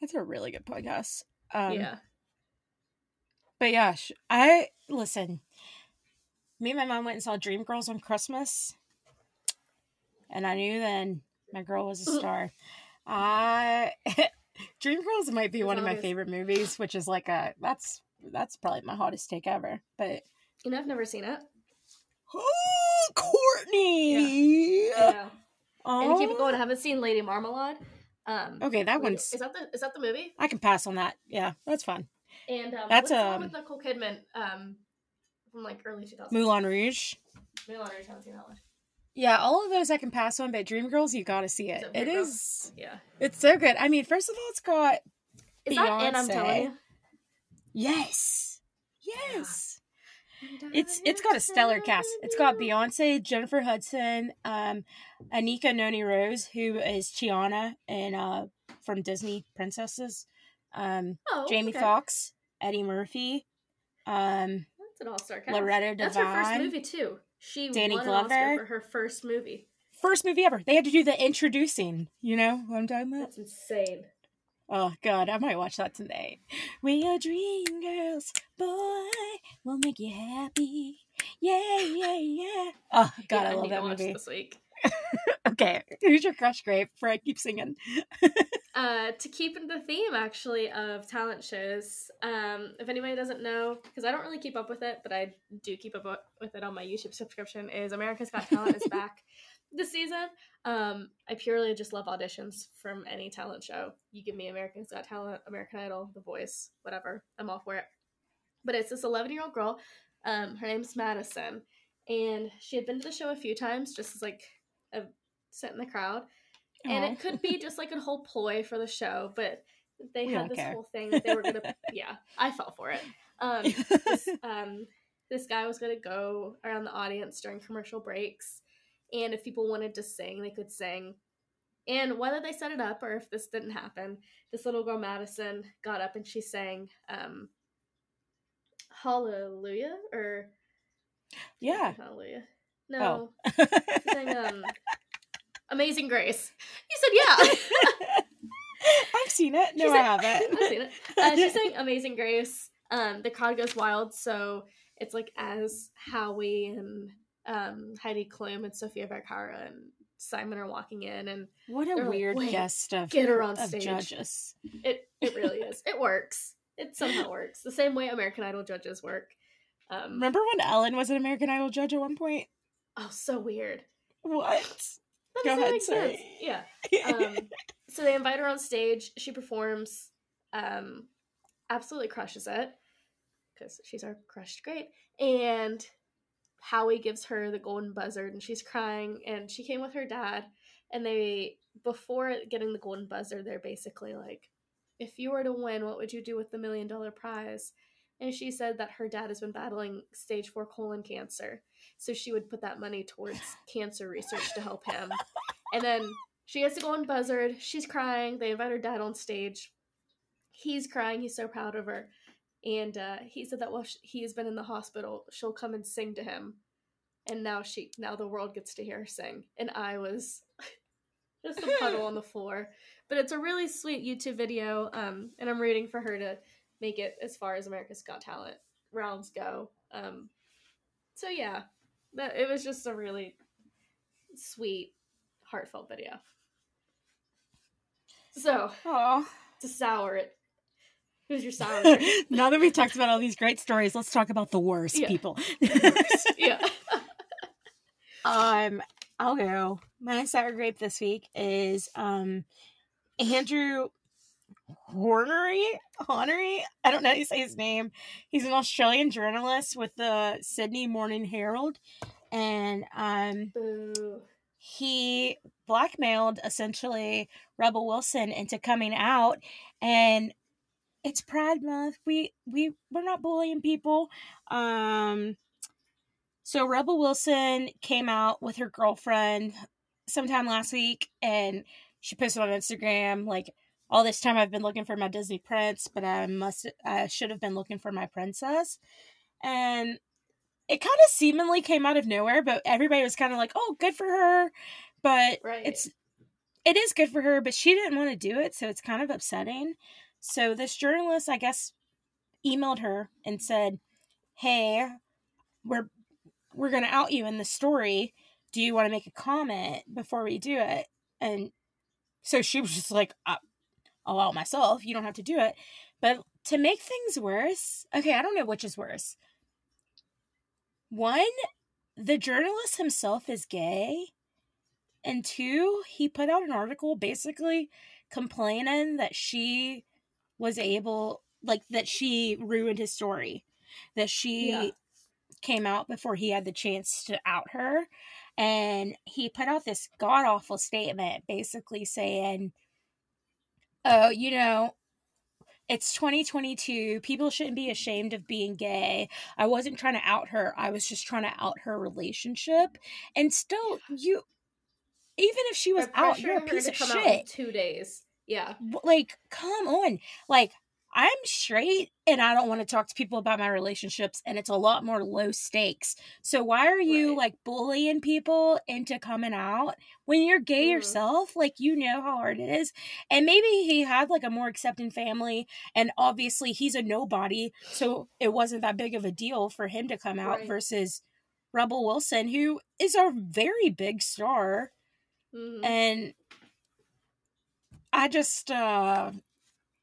That's a really good podcast. Um, yeah, But yeah, I listen. Me and my mom went and saw Dreamgirls on Christmas, and I knew then my girl was a *laughs* star. I *laughs* Dreamgirls might be It's one of my favorite movies, which is like a that's that's probably my hottest take ever. But you know I've never seen it. *gasps* *gasps* Courtney, Yeah, oh, and keep it going. I haven't seen Lady Marmalade. Um, Okay, that wait, one's is that the is that the movie? I can pass on that. Yeah, that's fun. And um, That's, what's the one um, with Nicole Kidman um from like early 2000s. Moulin Rouge. Moulin Rouge. I haven't seen that one. Yeah, all of those I can pass on, but Dreamgirls, you got to see it. It is. Yeah, It's so good. I mean, first of all, it's got is that and I'm Beyonce. telling you. yes, yes. It's it's got a stellar cast. It's got Beyonce, Jennifer Hudson, um, Anika Noni Rose, who is Tiana and uh from Disney Princesses, um, Oh, Jamie okay. Foxx, Eddie Murphy, um, That's an all-star cast. Loretta Devine. That's her first movie too. She Danny won an Oscar Glover. for her first movie. First movie ever. They had to do the introducing. You know what I'm talking about? That's insane. Oh God, I might watch that tonight. We are dream girls, boy. We'll make you happy. Yeah, yeah, yeah. Oh God, Yeah, I love to that watch movie. this week. *laughs* okay, who's your crush, Grape? Before I keep singing. *laughs* Uh, to keep in the theme actually of talent shows, um, if anybody doesn't know, because I don't really keep up with it, but I do keep up with it on my YouTube subscription, is America's Got Talent is *laughs* back this season. Um, I purely just love auditions from any talent show. You give me America's Got Talent, American Idol, The Voice, whatever, I'm all for it. But it's this 11 year old girl. Um, her name's Madison, and she had been to the show a few times, just as like a sit in the crowd and it could be just like a whole ploy for the show but they We had this care. whole thing that they were gonna *laughs* yeah i fell for it um *laughs* this, um this guy was gonna go around the audience during commercial breaks and if people wanted to sing they could sing and whether they set it up or if this didn't happen this little girl madison got up and she sang um hallelujah or yeah. hallelujah no Oh. she sang um amazing grace you said yeah *laughs* I've seen it. No, She's I haven't. *laughs* I've seen it. Uh, she's saying *laughs* Amazing Grace. Um, the crowd goes wild, so it's like as Howie and um, Heidi Klum and Sofia Vergara and Simon are walking in, and What a They're like, weird guest of, get her on stage." judges. it it really is. It works. It somehow works. The same way American Idol judges work. Um, Remember when Ellen was an American Idol judge at one point? oh, so weird. What? That doesn't ahead, make sense. Yeah. *laughs* um, so they invite her on stage. She performs, um, absolutely crushes it because she's our crushed great. And Howie gives her the golden buzzard, and she's crying. And she came with her dad, and they before getting the golden buzzard, they're basically like, "If you were to win, what would you do with the million dollar prize?" And she said that her dad has been battling stage four colon cancer, so she would put that money towards *laughs* cancer research to help him. And then she gets the golden buzzard. She's crying. They invite her dad on stage. He's crying. He's so proud of her. And uh, he said that while sh- he has been in the hospital, she'll come and sing to him. And now she, now the world gets to hear her sing. And I was *laughs* just a puddle on the *laughs* floor. But it's a really sweet YouTube video. Um, and I'm rooting for her to make it as far as America's Got Talent rounds go. Um, so yeah, that it was just a really sweet, heartfelt video. So Oh. to sour it, who's your sour *laughs* now that we've talked about all these great stories, let's talk about the worst Yeah. people. *laughs* yeah. *laughs* um, I'll go. My sour grape this week is um Andrew Hornery. Hornery. I don't know how you say his name. He's an Australian journalist with the Sydney Morning Herald, and um Boo. he blackmailed essentially Rebel Wilson into coming out and it's Pride Month. We we we're not bullying people. Um so Rebel Wilson came out with her girlfriend sometime last week and she posted on Instagram like all this time I've been looking for my Disney prince, but I must I should have been looking for my princess. And it kind of seemingly came out of nowhere, but everybody was kind of like, "Oh, good for her." But Right. it's it is good for her, but she didn't want to do it, so it's kind of upsetting. So this journalist, I guess, emailed her and said, "Hey, we're we're going to out you in the story. Do you want to make a comment before we do it?" And so she was just like, "I- "I'll out myself. You don't have to do it." But to make things worse, okay, I don't know which is worse. One, the journalist himself is gay. And two, he put out an article basically complaining that she was able, like, that she ruined his story, that she Yeah. came out before he had the chance to out her. And he put out this god awful statement basically saying, Oh, you know, it's 2022. People shouldn't be ashamed of being gay. I wasn't trying to out her. I was just trying to out her relationship. And still, you, even if she was out, you're a piece of come out in shit. two days. Yeah. Like, come on. Like, I'm straight and I don't want to talk to people about my relationships and it's a lot more low stakes. So why are you Right. like bullying people into coming out when you're gay Mhm. yourself? Like you know how hard it is. And maybe he had like a more accepting family and obviously he's a nobody, so it wasn't that big of a deal for him to come out Right. versus Rebel Wilson who is a very big star Mhm. and I just uh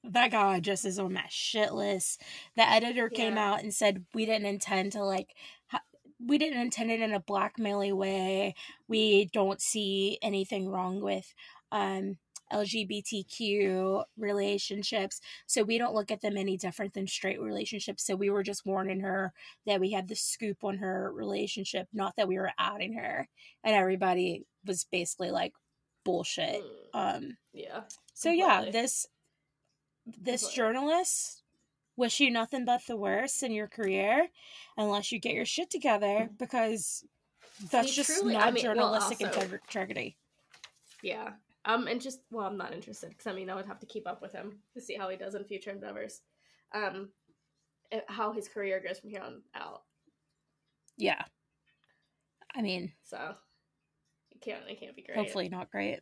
that guy just is on my shit list. The editor came out and said we didn't intend to like ha- we didn't intend it in a blackmailing way. We don't see anything wrong with um LGBTQ relationships. So we don't look at them any different than straight relationships. So we were just warning her that we had the scoop on her relationship, not that we were outing her. And everybody was basically like bullshit. Mm, Um yeah. so yeah, this this Completely. journalist wish you nothing but the worst in your career unless you get your shit together because that's just truly- not I mean, well, journalistic also- integrity. Yeah. I'm interested. Well, I'm not interested because I mean, I would have to keep up with him to see how he does in future endeavors. Um, eh, how his career goes from here on out. Yeah. I mean, So can't. It can't be great. hopefully not great.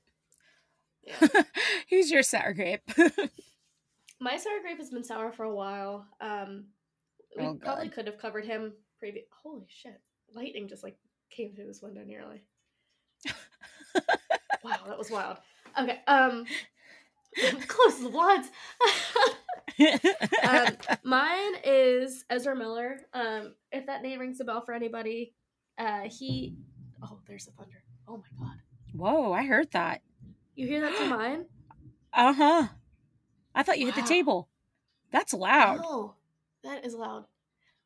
Yeah. *laughs* Who's your sour grape? *laughs* My sour grape has been sour for a while. Um, we Oh, probably could have covered him. Previous. Holy shit! Lightning just like came through this window nearly. *laughs* wow, that was wild. Okay. Um, close to the blinds. um, mine is Ezra Miller. Um, if that name rings a bell for anybody, uh, he. Oh, there's the thunder. Oh my god! Whoa, I heard that. You hear that to *gasps* mine? Uh huh. I thought you hit the table. That's loud. Oh, that is loud.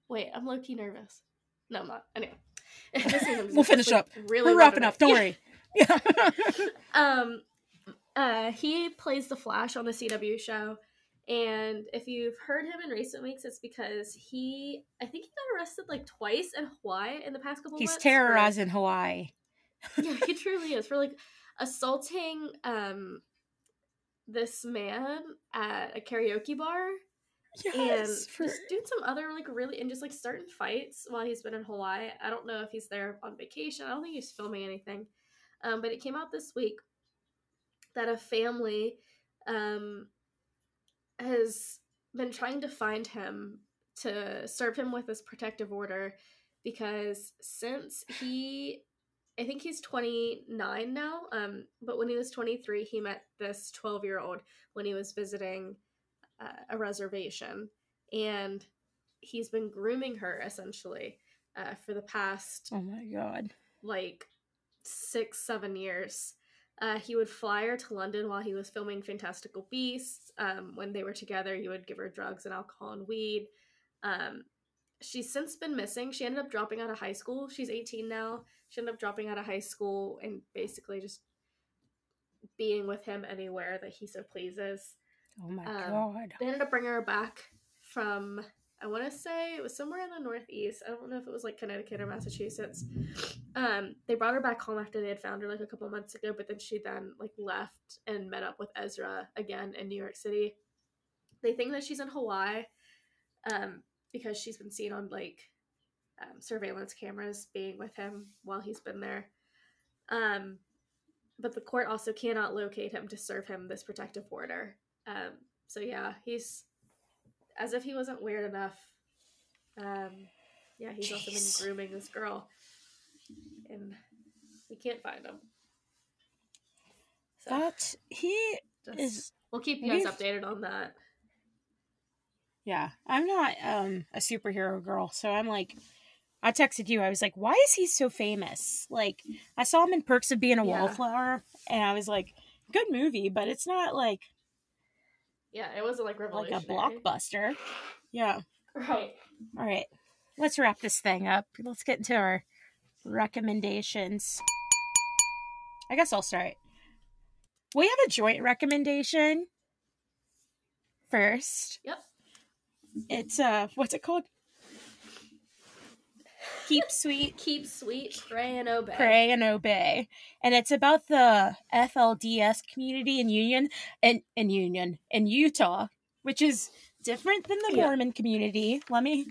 Wait, I'm low key nervous. No, I'm not. Anyway, *laughs* This means I'm *laughs* We'll finish like, up. Really We're wrapping up. Don't *laughs* Yeah. worry. Yeah. um uh he plays the flash on the cw show and if you've heard him in recent weeks it's because he i think he got arrested like twice in hawaii in the past couple He's months terrorizing Hawaii. Yeah he truly is for like assaulting um this man at a karaoke bar and for- just doing some other like really and just like starting fights while he's been in Hawaii. I don't know if he's there on vacation. I don't think he's filming anything. Um, but it came out this week that a family um, has been trying to find him to serve him with this protective order because since he I think he's 29 now. Um, but when he was 23, he met this 12 year old when he was visiting uh, a reservation, and he's been grooming her essentially uh, for the past oh my god. like six, seven years. Uh, he would fly her to London while he was filming Fantastical Beasts. Um, when they were together, he would give her drugs and alcohol and weed. Um, she's since been missing. She ended up dropping out of high school. She's 18 now. She ended up dropping out of high school and basically just being with him anywhere that he so pleases. Oh my Um, god. They ended up bringing her back from, I want to say it was somewhere in the Northeast. I don't know if it was like Connecticut or Massachusetts. Um, they brought her back home after they had found her like a couple months ago, but then she then like left and met up with Ezra again in New York City. They think that she's in Hawaii, um, because she's been seen on like um, surveillance cameras being with him while he's been there. Um, but the court also cannot locate him to serve him this protective order. Um, so yeah, he's as if he wasn't weird enough. Um, yeah, he's also been grooming this girl, and we can't find him. So That he just- is we'll keep you guys updated on that. Yeah. I'm not um a superhero girl, so I'm like I texted you. I was like, "Why is he so famous?" Like, I saw him in Perks of Being a Yeah. Wallflower, and I was like, "Good movie, but it's not like Yeah, it wasn't like like a blockbuster." Yeah. right? All right. Let's wrap this thing up. Let's get into our recommendations. I guess I'll start. We have a joint recommendation first. Yep. It's uh what's it called? Keep sweet, Keep sweet, pray and obey. pray and obey. And it's about the FLDS community in Union and in Union in Utah, which is different than the Yeah. Mormon community. Let me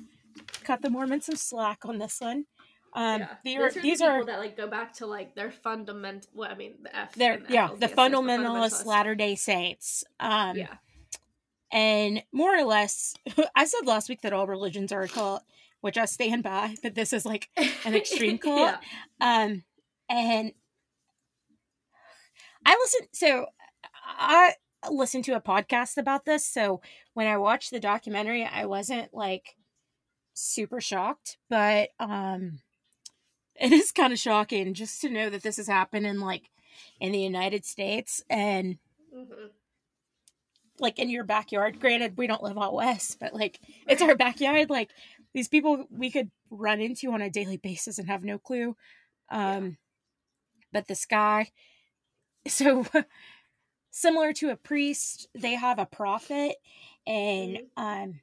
cut the Mormons some slack on this one. Um, yeah. these are, these the people are that like go back to like their fundamental. Well, I mean the F. they're in yeah FLDS the for fundamentalist Latter Day Saints. Um, Yeah. And more or less, *laughs* I said last week that all religions are a cult, which I stand by, but this is like an extreme *laughs* cult. yeah. Um, and I listened. So I listened to a podcast about this. So when I watched the documentary, I wasn't like super shocked, but um, it is kind of shocking just to know that this has happened in like in the United States and Mhm. Like in your backyard. Granted, we don't live out west, but like it's our backyard. Like these people we could run into on a daily basis and have no clue. Um, but this guy, so *laughs* similar to a priest, they have a prophet, and Mhm. um,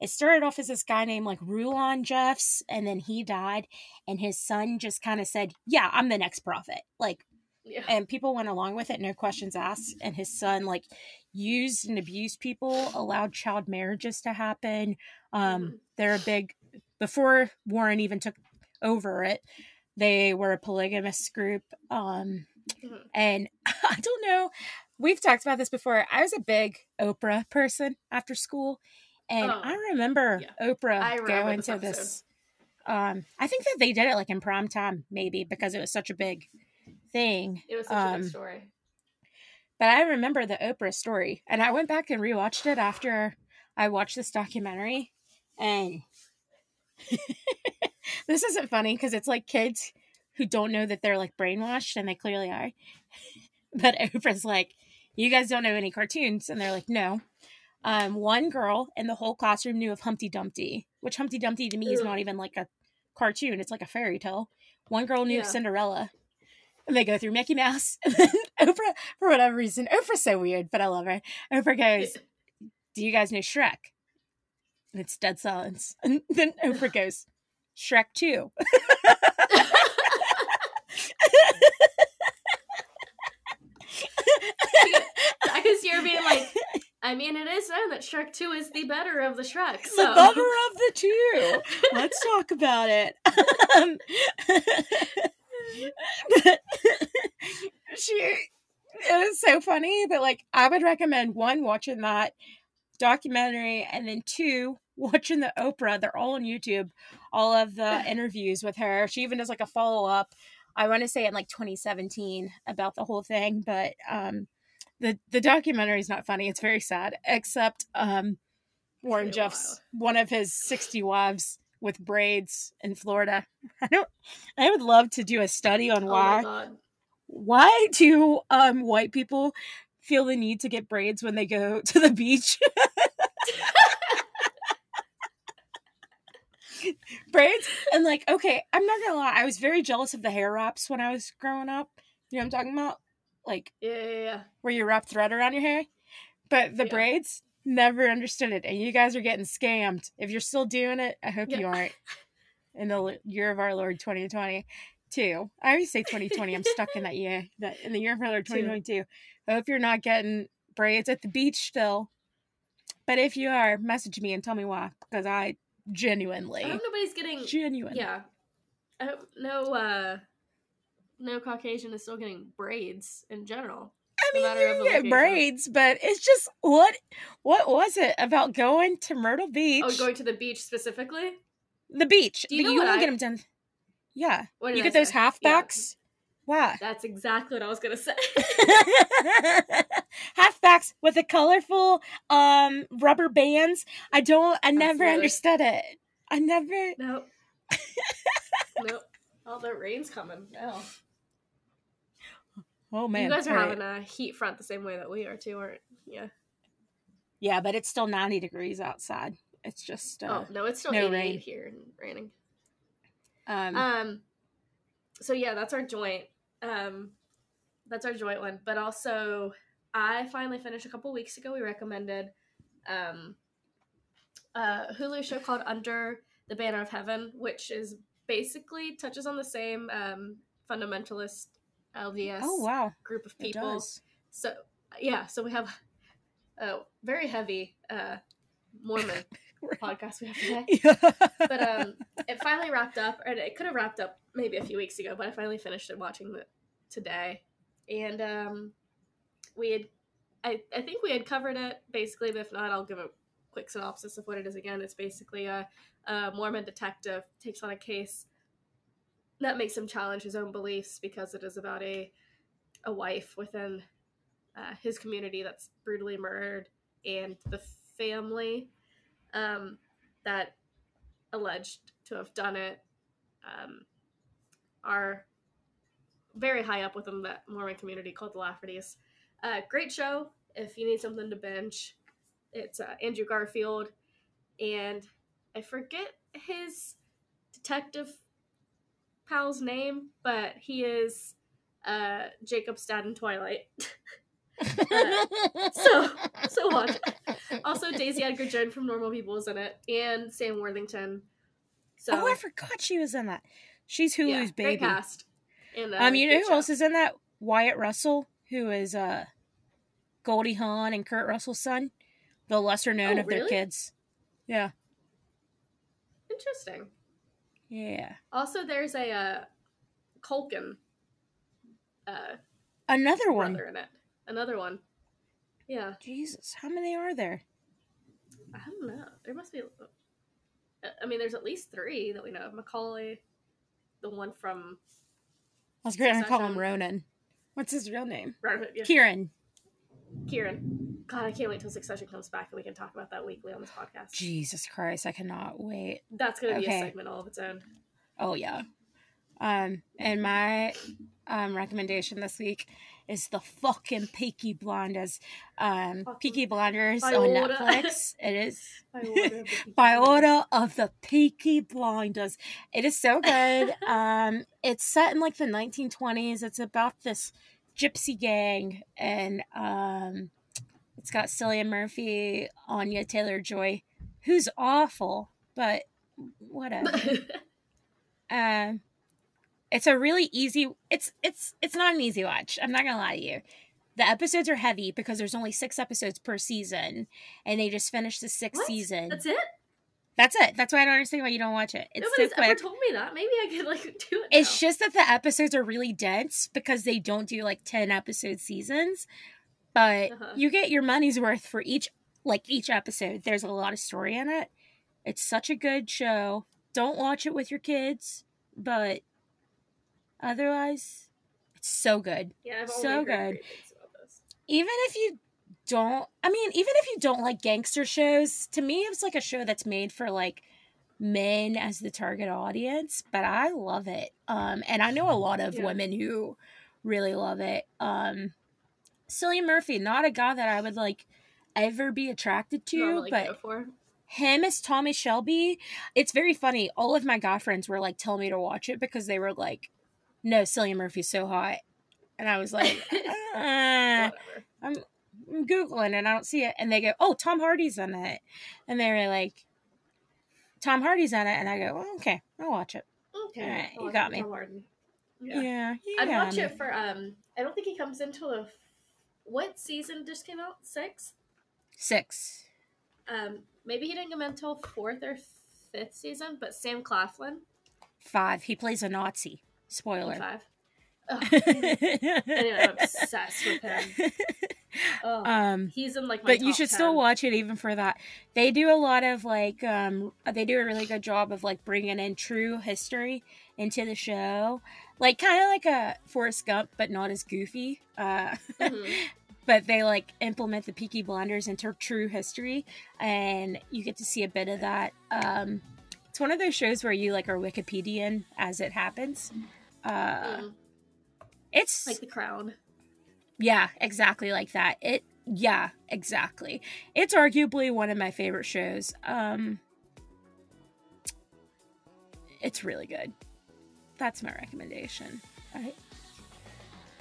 it started off as this guy named like Rulon Jeffs, and then he died, and his son just kind of said, "Yeah, I'm the next prophet." Like Yeah. and people went along with it no questions asked and his son like used and abused people allowed child marriages to happen um Mhm. they're a big before warren even took over it they were a polygamous group um Mhm. and *laughs* i don't know we've talked about this before i was a big oprah person after school and Oh, i remember yeah. oprah I remember going this to this um i think that they did it like in prime time maybe because it was such a big thing It was such a big story. But I remember the Oprah story, and I went back and rewatched it after I watched this documentary. And *laughs* this isn't funny because it's like kids who don't know that they're like brainwashed, and they clearly are. *laughs* but Oprah's like, "You guys don't know any cartoons," and they're like, "No." Um, one girl in the whole classroom knew of Humpty Dumpty, which Humpty Dumpty to me is not even like a cartoon; it's like a fairy tale. One girl knew of Yeah. Cinderella, and they go through Mickey Mouse. *laughs* And then Oprah, for whatever reason, Oprah's so weird, but I love her. Oprah goes, Do you guys know Shrek? And it's dead silence. *laughs* And then Oprah goes, Shrek 2. *laughs* Because you're being like, I mean, it is known that Shrek 2 is the better of the Shrek. The better of the two. Let's talk about it. Um, but she, it was so funny, but like, I would recommend one, watching that documentary, and then two, *laughs* watching the Oprah. They're all on YouTube, all of the *laughs* interviews with her. She even does like a follow up. I want to say in like 2017 about the whole thing, but um, the the documentary is not funny. It's very sad, except um, Warren Jeffs, one of his 60 wives with braids in Florida. *laughs* I don't. I would love to do a study on Oh why god. Why do um white people feel the need to get braids when they go *laughs* to the beach? braids? And like okay i'm not gonna lie i was very jealous of the hair wraps when i was growing up. You know what i'm talking about? Like Yeah, yeah, yeah. where you wrap thread around your hair? But the Yeah. braids never understood it and you guys are getting scammed. If you're still doing it i hope you aren't. In the year of our lord 2020 too i always say 2020 i'm stuck in that year that in the year of our *laughs* lord Two. 2022 I hope you're not getting braids at the beach still but if you are message me and tell me why because i genuinely I hope nobody's getting. genuine Yeah. I hope no, uh, no Caucasian is still getting braids in general. I mean, matter you of can the get location. braids, but it's just what what was it about going to Myrtle Beach? Oh, going to the beach specifically? the beach. Do you know you won't I- get them done. Yeah, What you get those halfbacks. Wow. That's exactly what I was gonna say. *laughs* halfbacks with the colorful um rubber bands. I don't. I never Absolutely. understood it. I never. nope. *laughs* nope. Oh, the rain's coming now. Oh man, you guys are all right. having a heat front the same way that we are too, aren't? Yeah. Yeah, but it's still ninety degrees outside. It's just. Uh, oh no, it's still no 88 rain. here and raining. Um, Um. So yeah, that's our joint. Um, that's our joint one. But also, I finally finished a couple weeks ago. We recommended um, a Hulu show called Under the Banner of Heaven, which is basically touches on the same um, fundamentalist LDS oh wow, group of people. So yeah, so we have a very heavy uh, Mormon *laughs* podcast we have today. Yeah. But um, it finally wrapped up, and it could have wrapped up maybe a few weeks ago, but I finally finished it watching it today, and um, we had, I I think we had covered it basically, but if not, I'll give a quick synopsis of what it is again. It's basically a, a Mormon detective takes on a case that makes him challenge his own beliefs because it is about a a wife within uh, his community that's brutally murdered and the family um, that alleged to have done it um, are very high up within the Mormon community called the Laffertys. Uh, great show if you need something to binge. It's uh, Andrew Garfield, and I forget his detective pal's name, but he is uh, Jacob's dad in *laughs* So so watch. Also, Daisy Edgar Jones from Normal People is in it, and Sam Worthington. So oh, I forgot she was in that. She's Hulu's yeah, baby. Great cast. And, uh, Um, you know who show. else is in that? Wyatt Russell, who is uh Goldie Hawn and Kurt Russell's son, the lesser known Oh, of their kids. Yeah, Interesting. yeah. Also, there's a uh, Culkin uh, Another one. in it. Another one. Yeah, Jesus, how many are there? I don't know. There must be. uh, I mean, there's at least three that we know of. Macaulay, the one from I was going to call him Ronan. What's his real name? Yeah. Kieran. Kieran. God, I can't wait till Succession comes back and we can talk about that weekly on this podcast. Jesus Christ, I cannot wait. That's gonna be Okay. a segment all of its own. Oh yeah. Um, and my um recommendation this week is the fucking Peaky Blinders. Um, Fucking- Peaky Blinders on order. Netflix. *laughs* It is. By order of the *laughs* Peaky by Blinders. order of the Peaky Blinders. It is so good. *laughs* um, it's set in like the 1920s. It's about this gypsy gang, and um, it's got Cillian Murphy, Anya Taylor Joy, who's awful, but whatever. um, it's a really easy. It's it's it's not an easy watch. I'm not gonna lie to you. The episodes are heavy because there's only six episodes per season, and they just finished the sixth What? season. That's it. That's it. That's why I don't understand why you don't watch it. It's Nobody's so ever told me that. Maybe I could like *laughs* do it. It's now. just that the episodes are really dense because they don't do like 10 episode seasons. But Uh-huh. you get your money's worth for each like each episode. There's a lot of story in it. It's such a good show. Don't watch it with your kids, but otherwise it's so good. yeah, so good. even if you don't i mean even if you don't like gangster shows to me it's like a show that's made for like men as the target audience but i love it um and i know a lot of Yeah. women who really love it um cillian murphy not a guy that i would like ever be attracted to Normally but him as Tommy Shelby, it's very funny. All of my guy friends were like telling me to watch it because they were like, "No, Cillian Murphy's so hot," and I was like, *laughs* uh, I'm, I'm googling and I don't see it, and they go, "Oh, Tom Hardy's in it," and they were like, "Tom Hardy's in it," and I go, well, "Okay, I'll watch it." Okay, Alright, I'll you got me. Tom Hardy. Yeah, Yeah. yeah. I'd watch me. it for um. I don't think he comes into the what season just came out six. six. Um, maybe he didn't come until fourth or fifth season, but Sam Claflin Five. He plays a Nazi. Spoiler. five. *laughs* Anyway, I'm obsessed with him. *laughs* Oh, um, he's in like my. but you should still watch it even for that they do a lot of like um they do a really good job of like bringing in true history into the show like kind of like a forrest gump but not as goofy uh Mhm. *laughs* but they like implement the peaky blinders into true history and you get to see a bit of that um it's one of those shows where you like are wikipedian as it happens uh Mm, it's like the Crown. yeah, exactly like that. It yeah, exactly. It's arguably one of my favorite shows. Um It's really good. That's my recommendation. I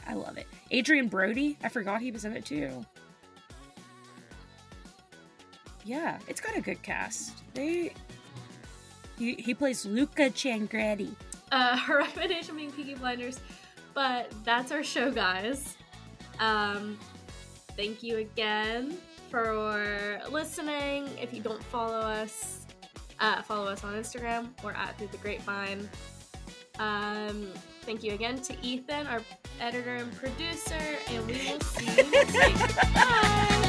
I love it. Adrien Brody, I forgot he was in it too. Yeah, it's got a good cast. They he, he plays Luca Changretta. Uh, *laughs* her recommendation being Peaky Blinders, but that's our show, guys. Um, thank you again for listening. If you don't follow us, uh, follow us on Instagram or at Through the Grapevine. Um, thank you again to Ethan, our editor and producer, and we will see you next week. *laughs* Bye!